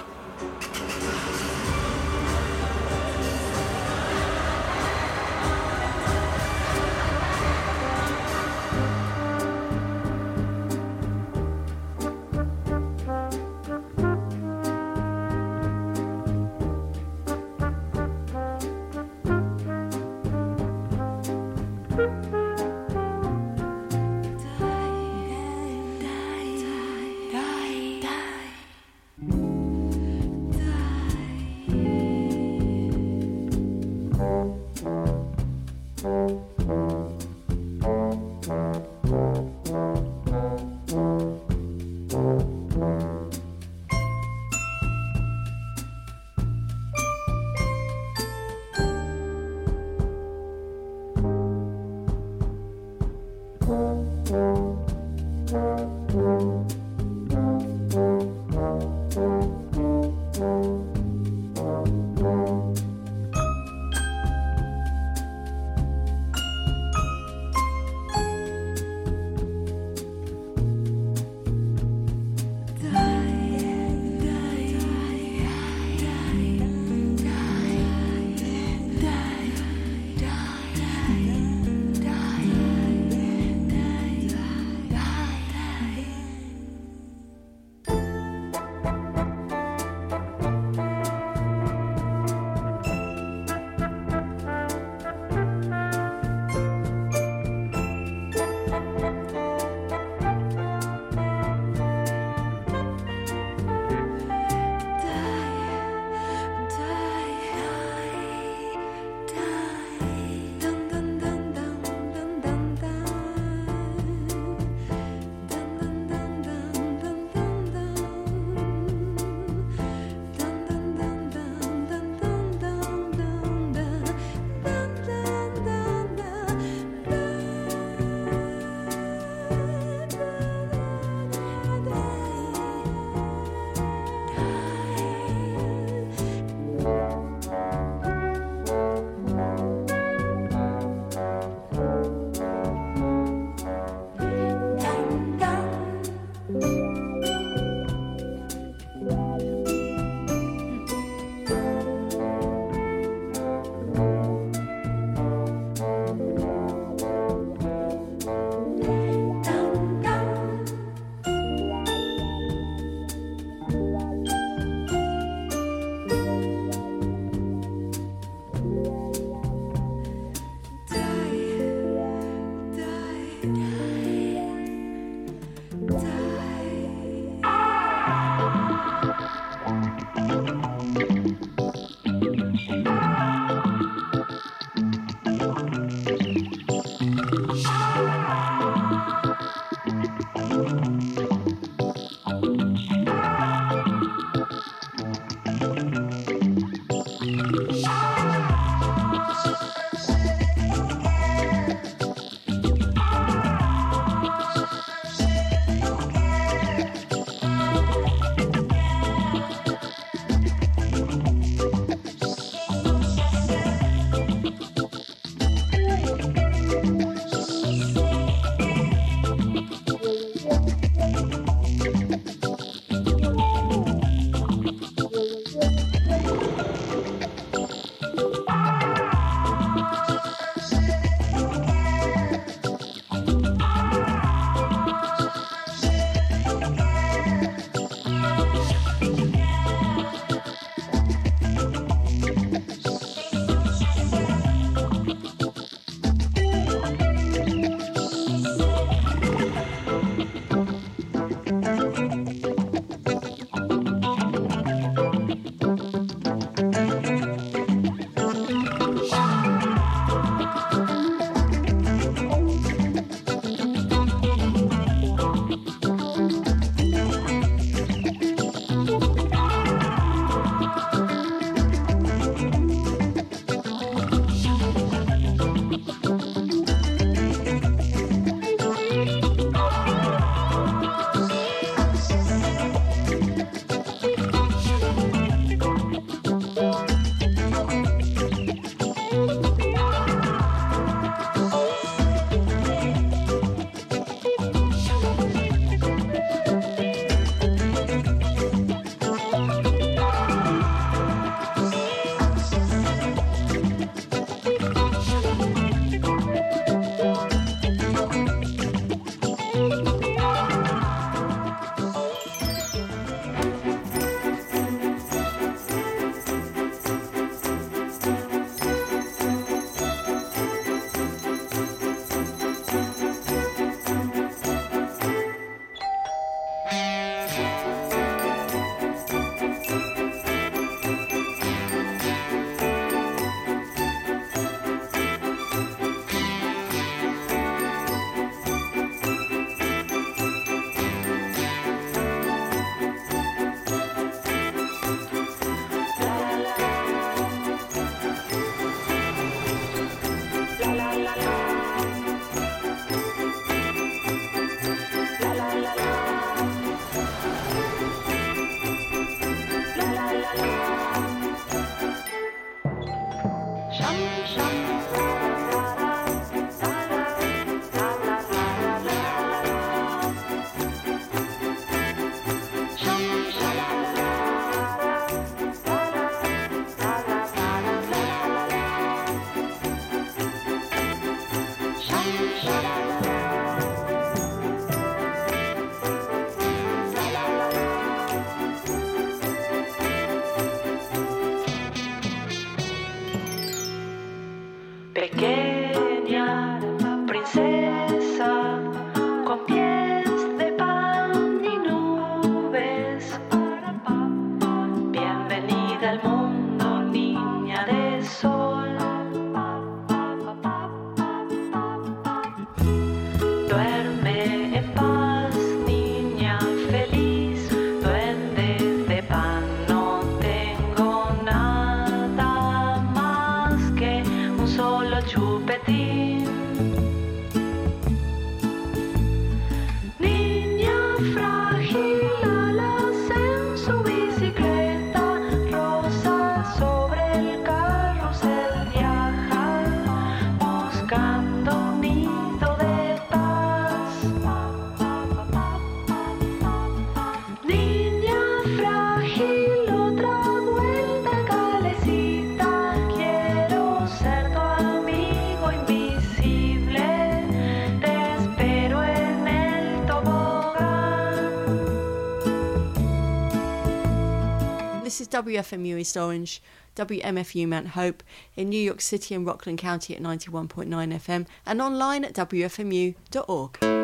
WFMU East Orange, WMFU Mount Hope, in New York City and Rockland County at 91.9 FM, and online at WFMU.org.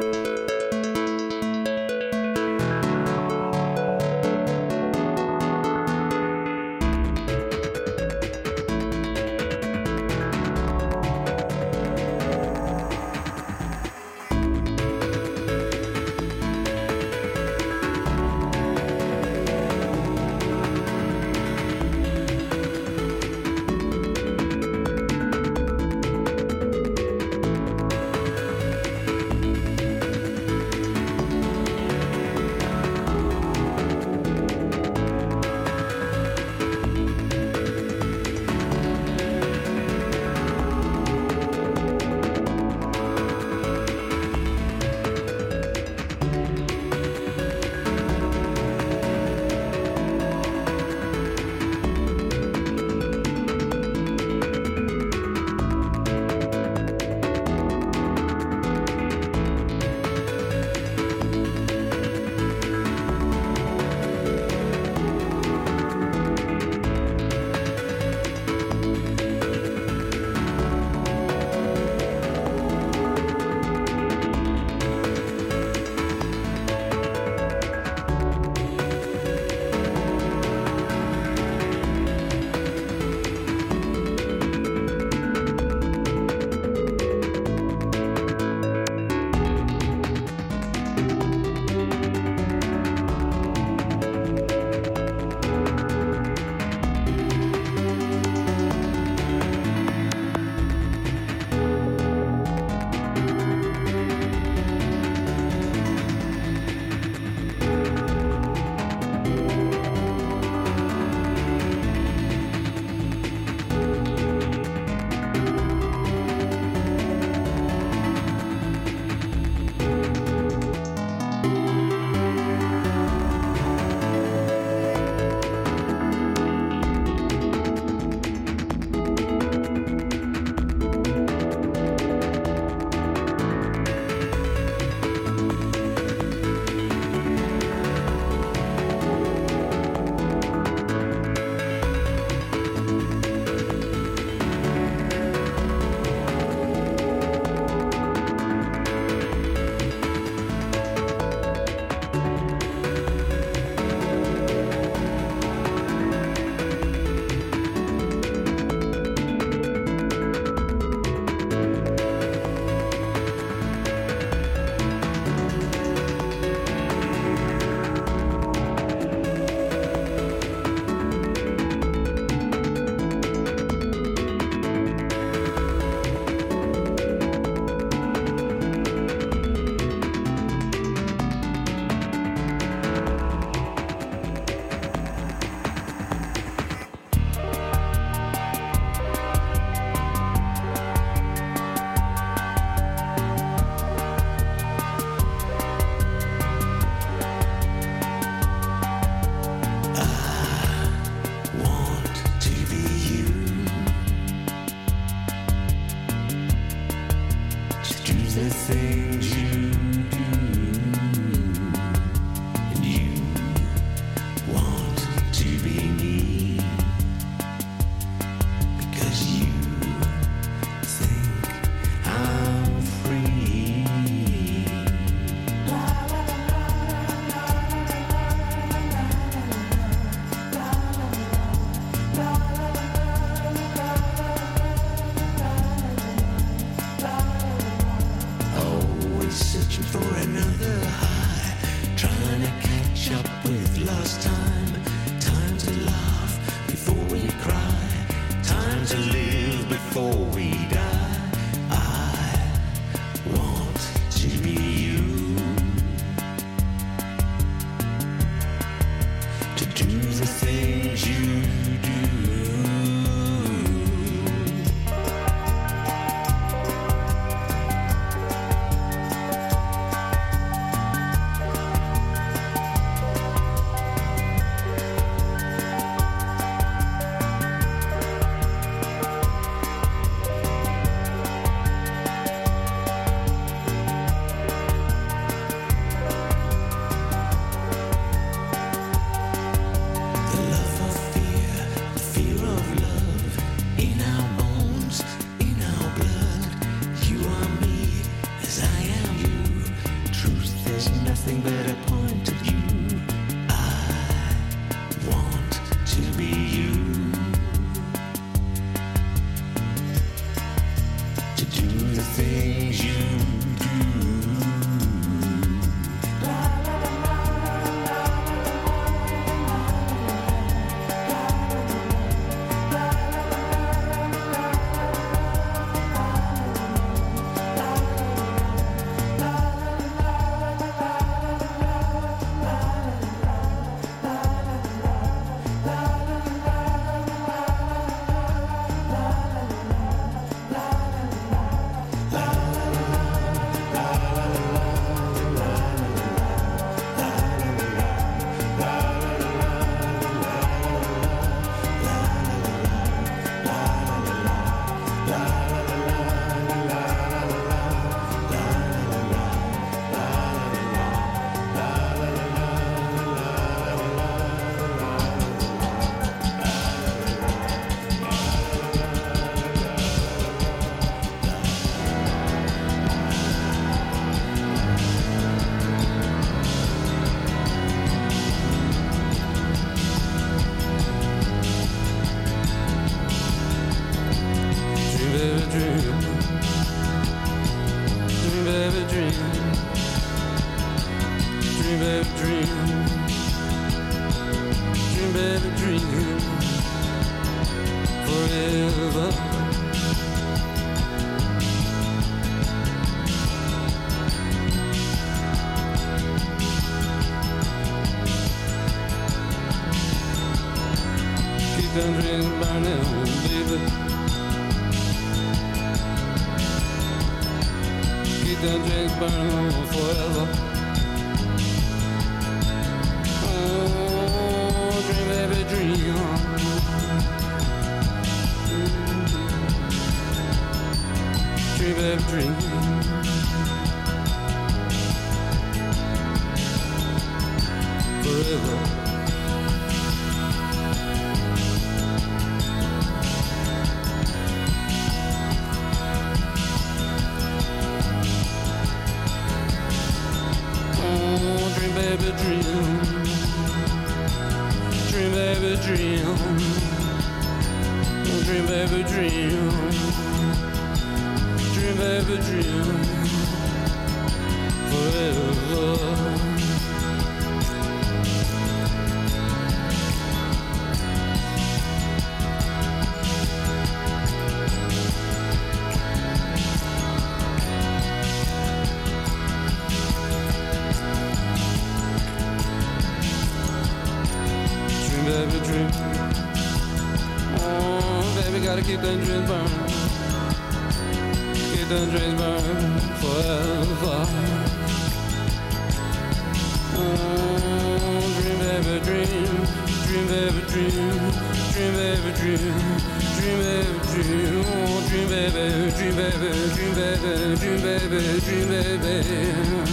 baby.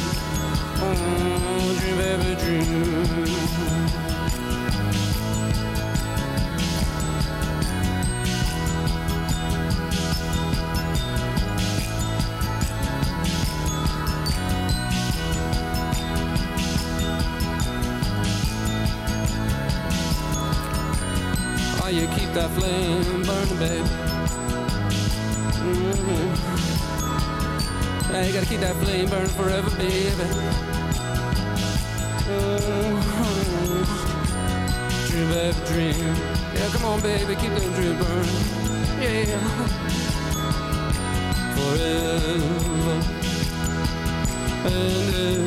Oh, dream baby, dream. That forever, baby. Mhm. Dream, baby, dream. Yeah, come on, baby, keep that dream burning. Yeah. Forever and ever.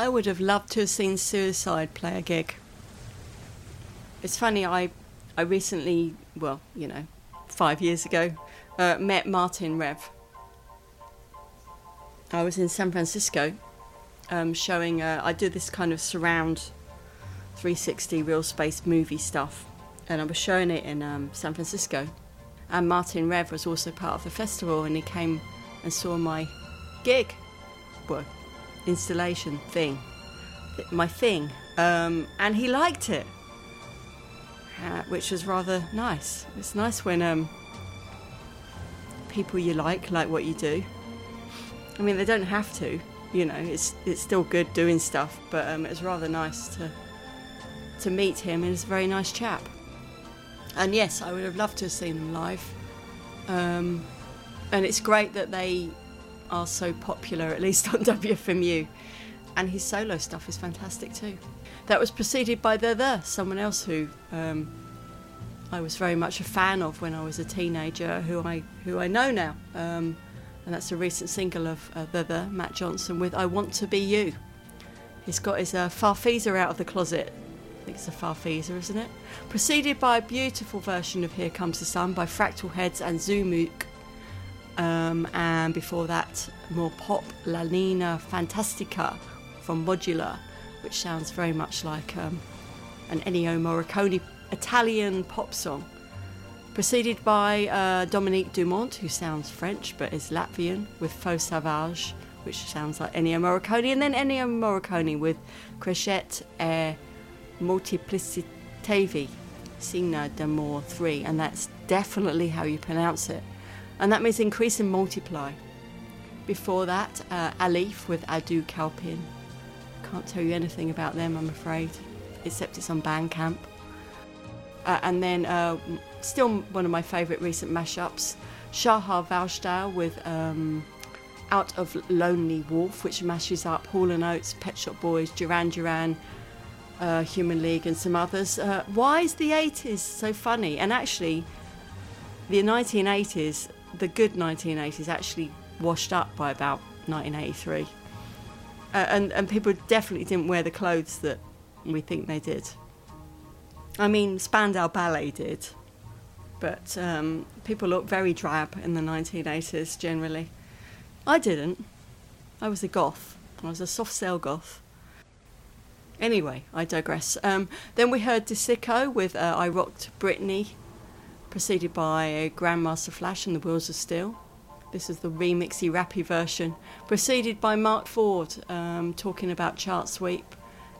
I would have loved to have seen Suicide play a gig. It's funny, I, I recently, well, you know, five years ago, uh, met Martin Rev. I was in San Francisco um, showing, uh, I do this kind of surround 360 real space movie stuff, and I was showing it in um, San Francisco. And Martin Rev was also part of the festival, and he came and saw my gig. Well, installation thing, my thing, um, and he liked it, uh, which was rather nice. It's nice when um, people you like like what you do. I mean, they don't have to, you know. It's it's still good doing stuff, but um, it was rather nice to to meet him. He's a very nice chap. And yes, I would have loved to have seen him live. Um, and it's great that they are so popular, at least on [LAUGHS] WFMU. And his solo stuff is fantastic too. That was preceded by The The, someone else who um, I was very much a fan of when I was a teenager, who I who I know now. Um, and that's a recent single of uh, The The, Matt Johnson, with I Want to Be You. He's got his uh, Farfisa out of the closet. I think it's a Farfisa, isn't it? Preceded by a beautiful version of Here Comes the Sun by Fractal Heads and Zumuk. Um, and before that, more pop La Nina Fantastica from Modular, which sounds very much like um, an Ennio Morricone Italian pop song. Preceded by uh, Dominique Dumont, who sounds French but is Latvian, with Faux Savage, which sounds like Ennio Morricone, and then Ennio Morricone with Crescette et Multiplicitavi, Signa d'Amour 3, and that's definitely how you pronounce it. And that means increase and multiply. Before that, uh, Alif with Adu Kalpin. Can't tell you anything about them, I'm afraid, except it's on Bandcamp. Uh, and then, uh, still one of my favourite recent mashups, Shahar Valshdale with um, Out of Lonely Wolf, which mashes up Hall and Oates, Pet Shop Boys, Duran Duran, uh, Human League, and some others. Uh, why is the 80s so funny? And actually, the 1980s, the good 1980s, actually washed up by about 1983. Uh, and, and people definitely didn't wear the clothes that we think they did. I mean, Spandau Ballet did, but um, people looked very drab in the 1980s generally. I didn't. I was a goth. I was a soft cell goth. Anyway, I digress. Um, then we heard DeSicco with uh, I Rocked Britney, preceded by Grandmaster Flash and the Wheels of Steel. This is the remixy rappy version, preceded by Mark Ford um, talking about chart sweep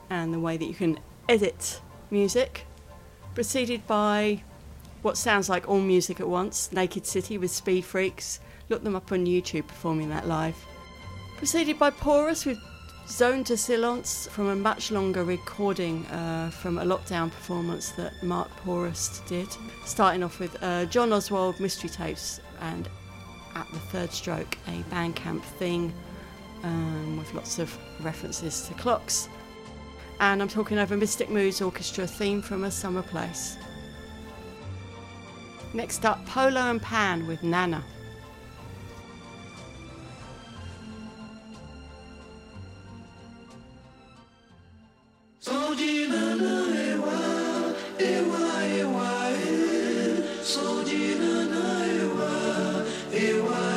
and the way that you can edit music. Preceded by what sounds like all music at once, Naked City with Speed Freaks. Look them up on YouTube performing that live. Preceded by Porous with Zone to Silence from a much longer recording uh, from a lockdown performance that Mark Porous did. Starting off with uh, John Oswald Mystery Tapes and At the Third Stroke, a Bandcamp thing um, with lots of references to clocks. And I'm talking over Mystic Moods Orchestra theme from A Summer Place. Next up, Polo and Pan with Nana. Ewa, ewa, ewa, ewa, ewa, ewa, ewa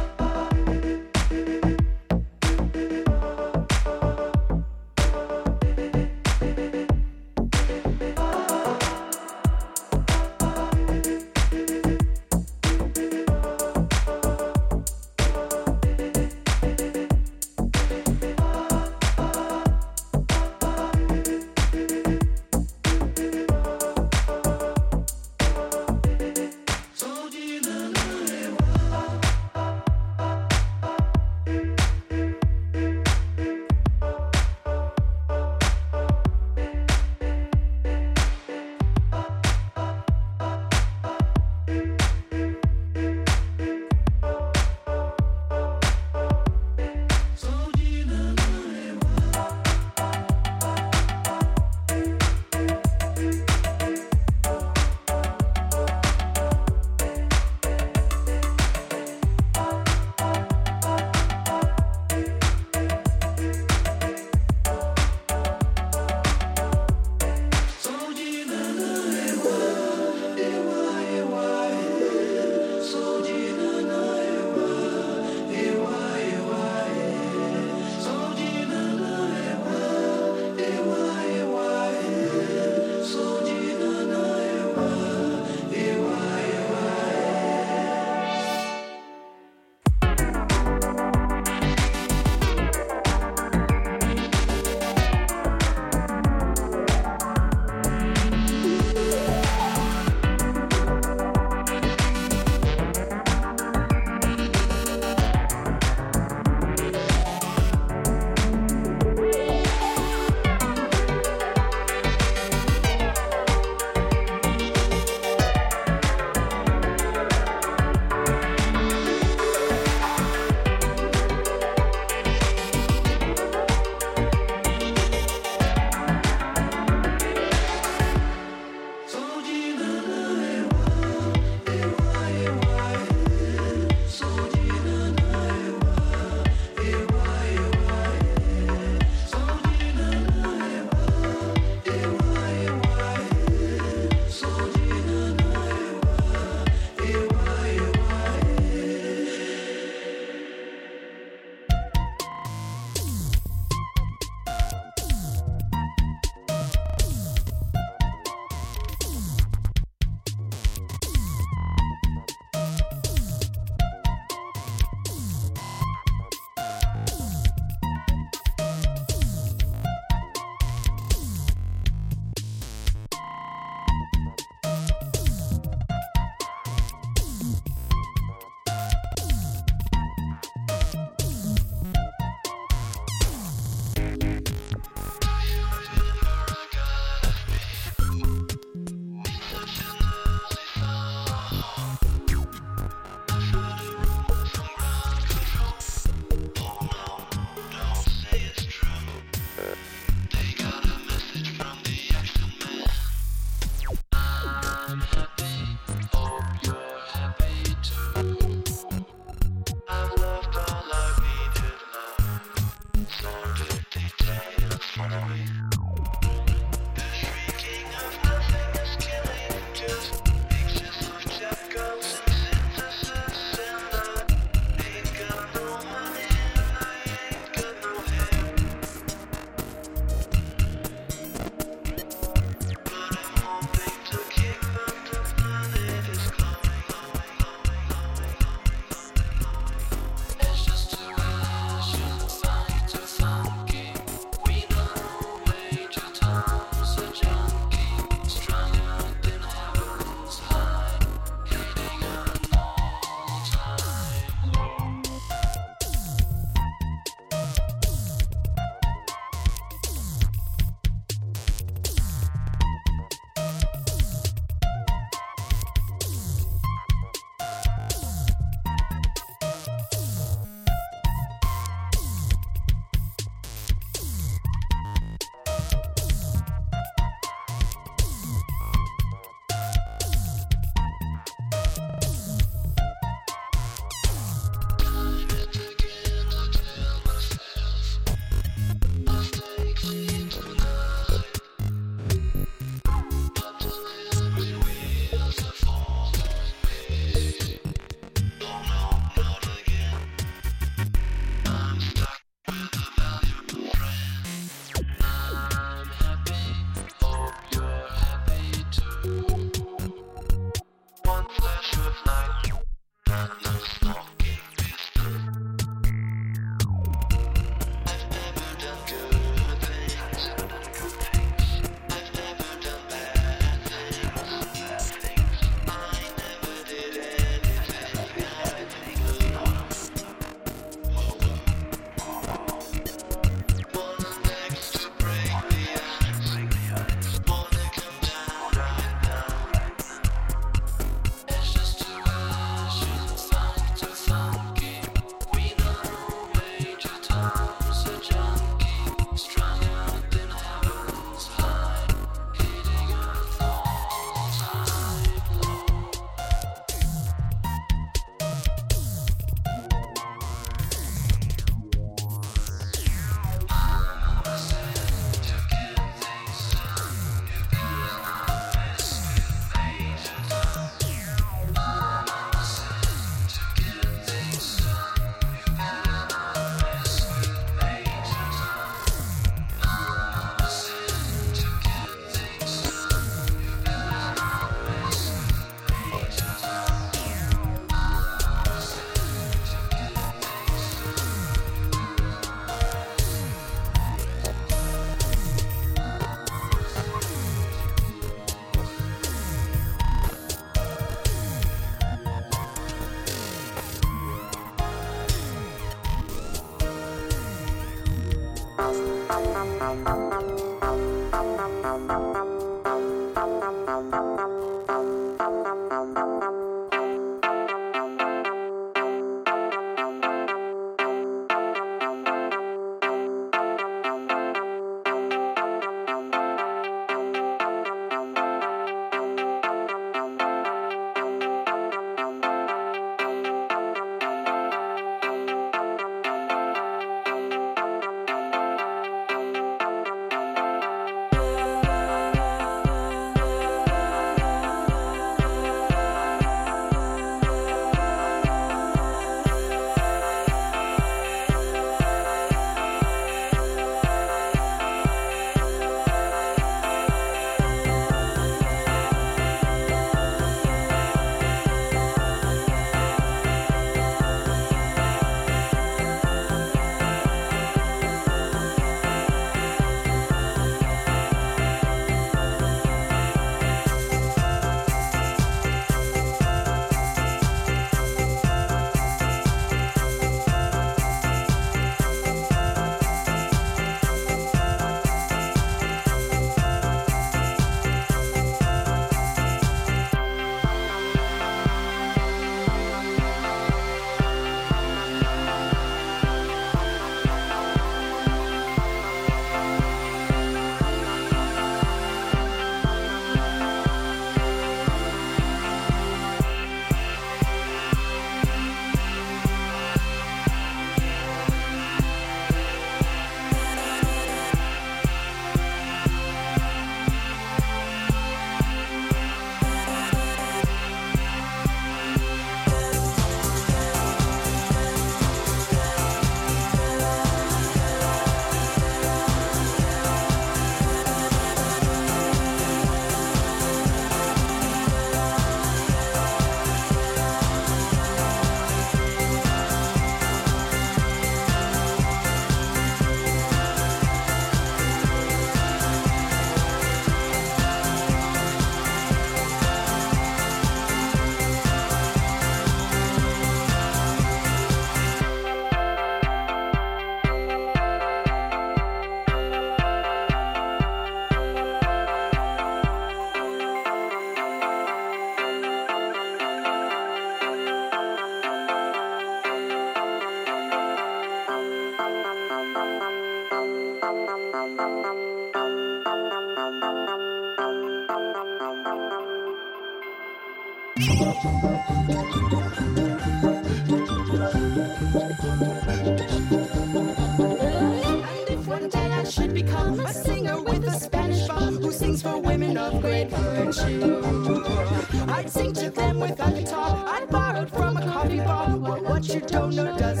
donut does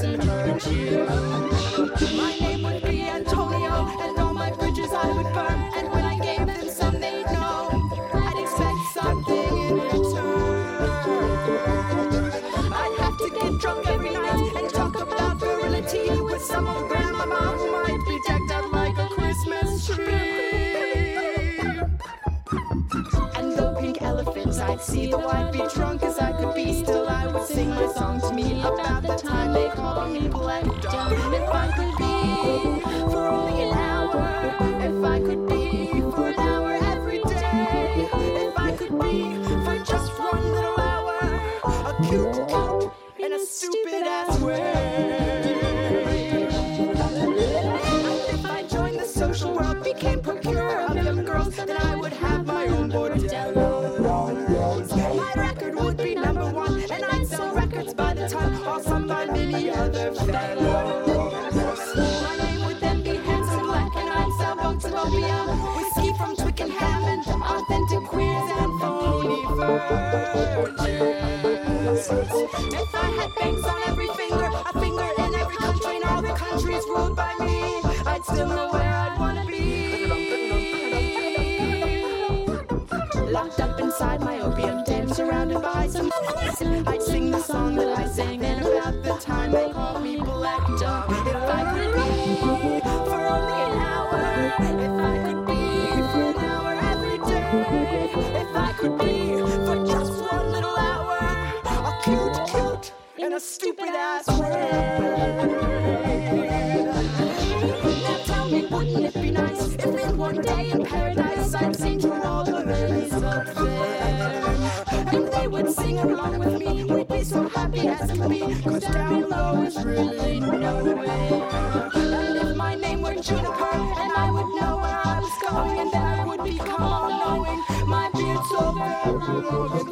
If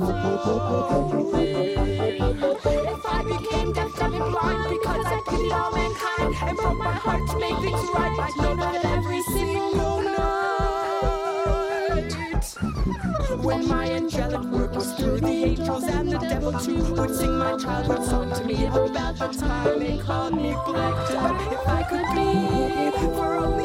I became deaf, dumb, and blind because I pitied all mankind and broke my heart to make things right, but no, not every single night. When my angelic work was through, the angels and the devil too would sing my childhood song to me about the time they called me black. If I could be for a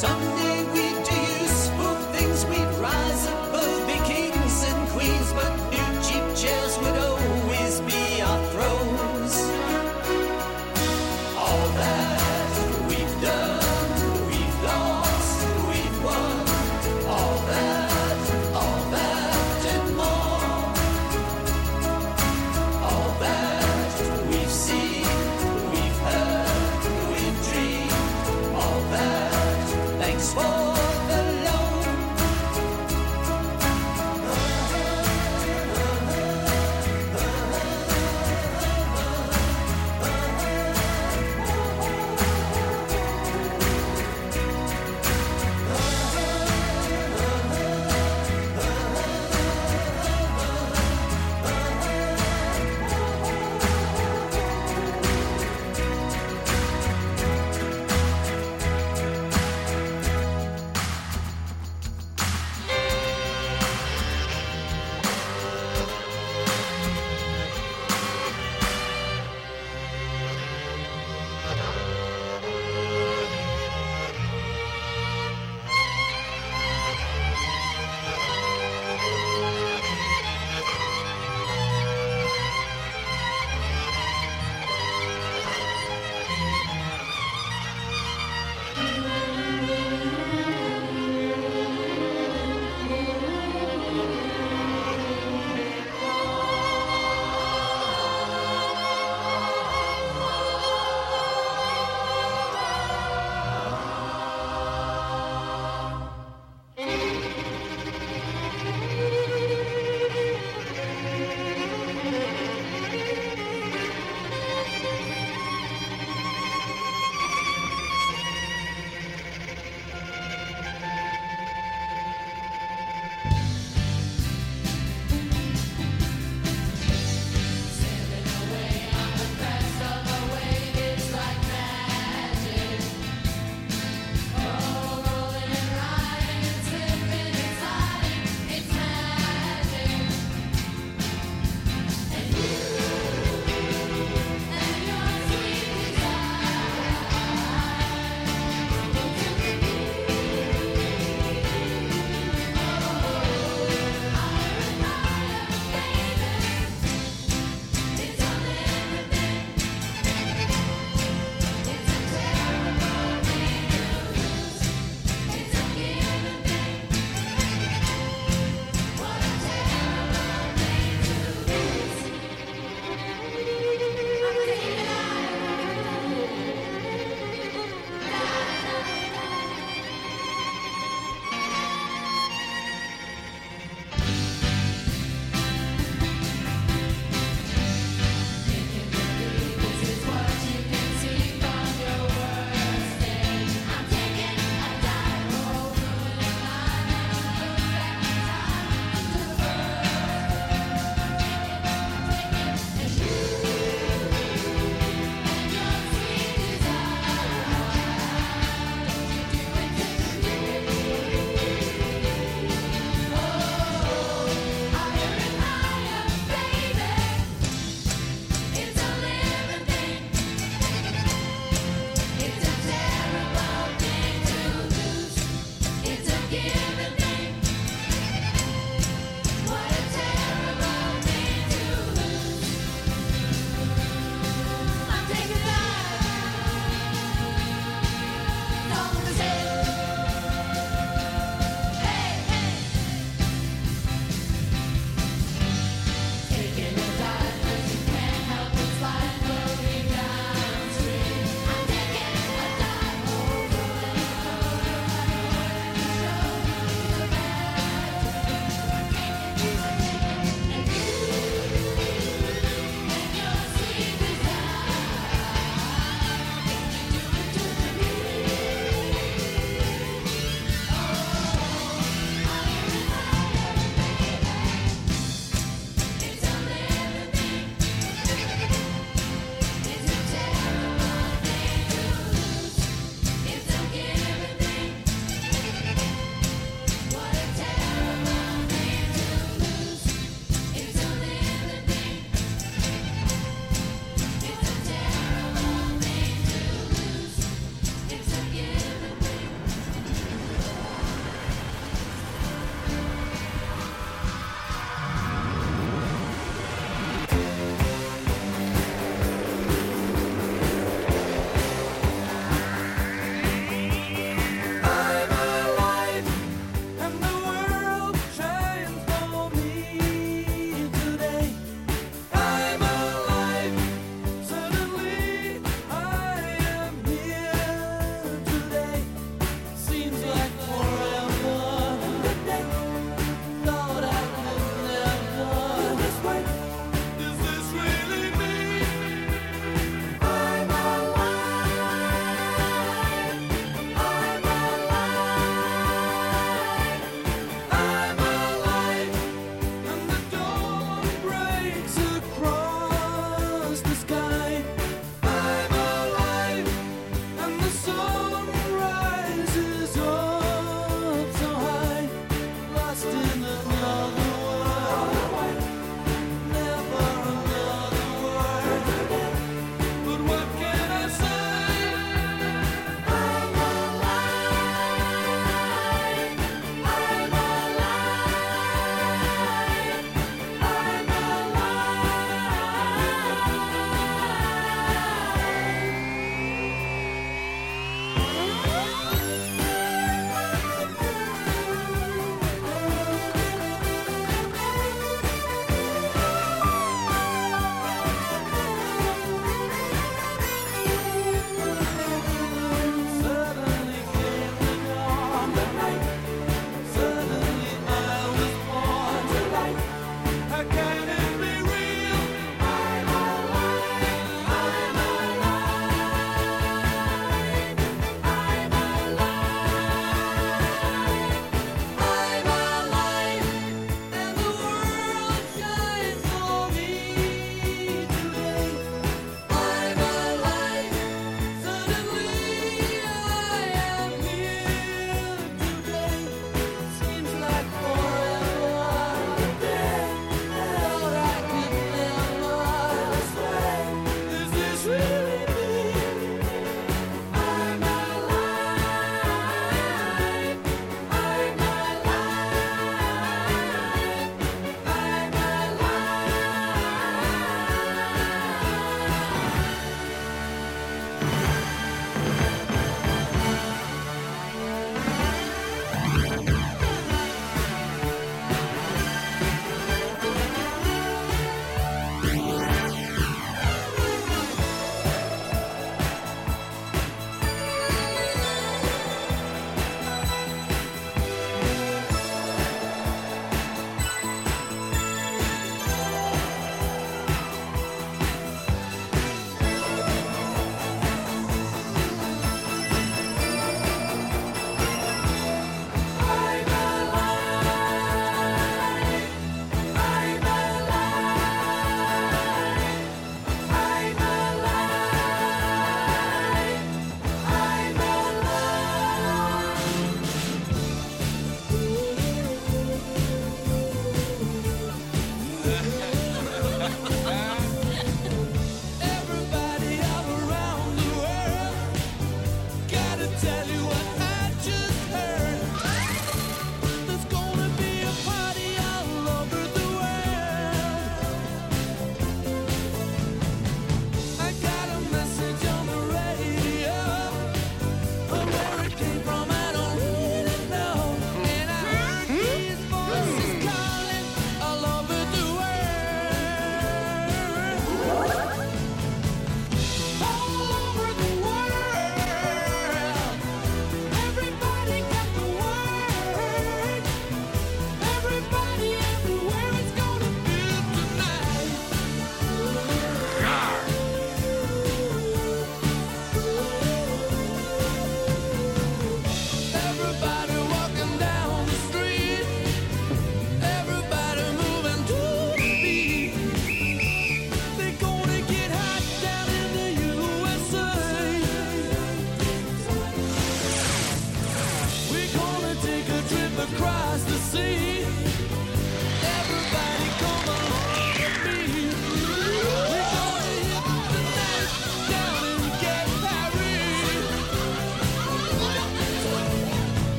Someday we'd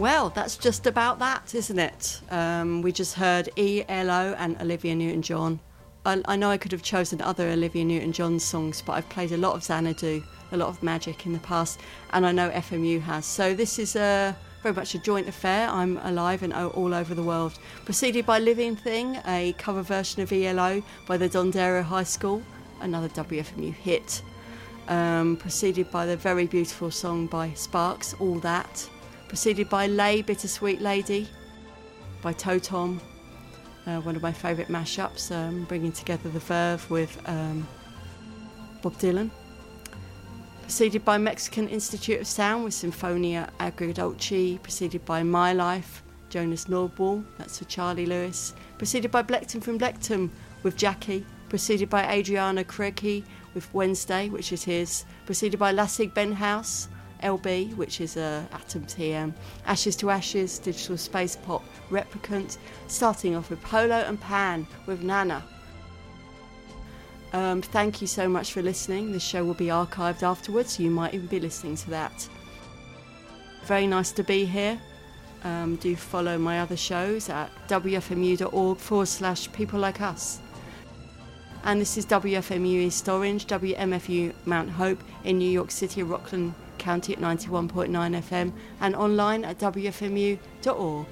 Well, that's just about that, isn't it? Um, we just heard ELO and Olivia Newton John. I, I know I could have chosen other Olivia Newton John songs, but I've played a lot of Xanadu, a lot of Magic in the past, and I know FMU has. So this is a, very much a joint affair. I'm alive and all over the world. Preceded by Living Thing, a cover version of ELO by the Dondero High School, another WFMU hit. Um, preceded by the very beautiful song by Sparks, All That. Preceded by Lay, Bittersweet Lady by Totom, uh, one of my favourite mashups, um, bringing together the Verve with um, Bob Dylan. Preceded by Mexican Institute of Sound with Sinfonía Agridulce. Preceded by My Life, Jonas Nordwall, that's for Charlie Lewis. Preceded by Bleckton from Bleckton with Jackie. Preceded by Adriana Kreki with Wednesday, which is his. Preceded by Lassigue Bendthaus, LB, which is a Atom TM. Ashes to Ashes, Digital Space Pop, Replicant. Starting off with Polo and Pan with Nana. Um, thank you so much for listening. The show will be archived afterwards, so you might even be listening to that. Very nice to be here. Um, do follow my other shows at wfmu.org forward slash people like us. And this is WFMU East Orange, WMFU Mount Hope in New York City, Rockland County at 91.9 FM, and online at wfmu.org.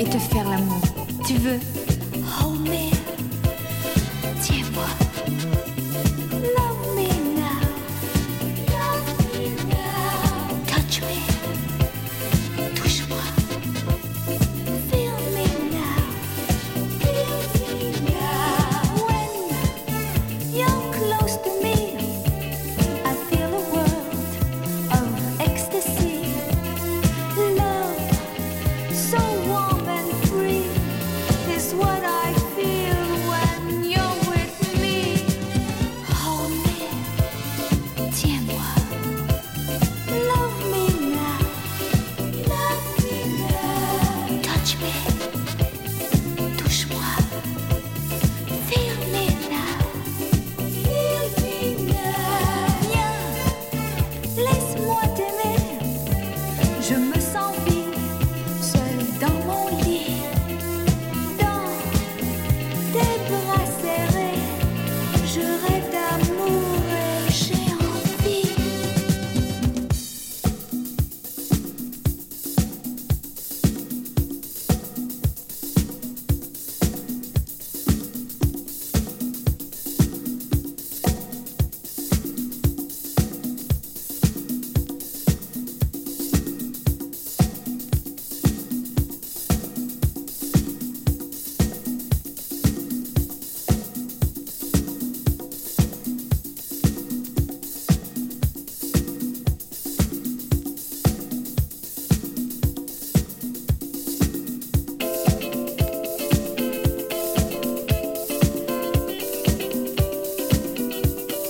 et te faire l'amour. Tu veux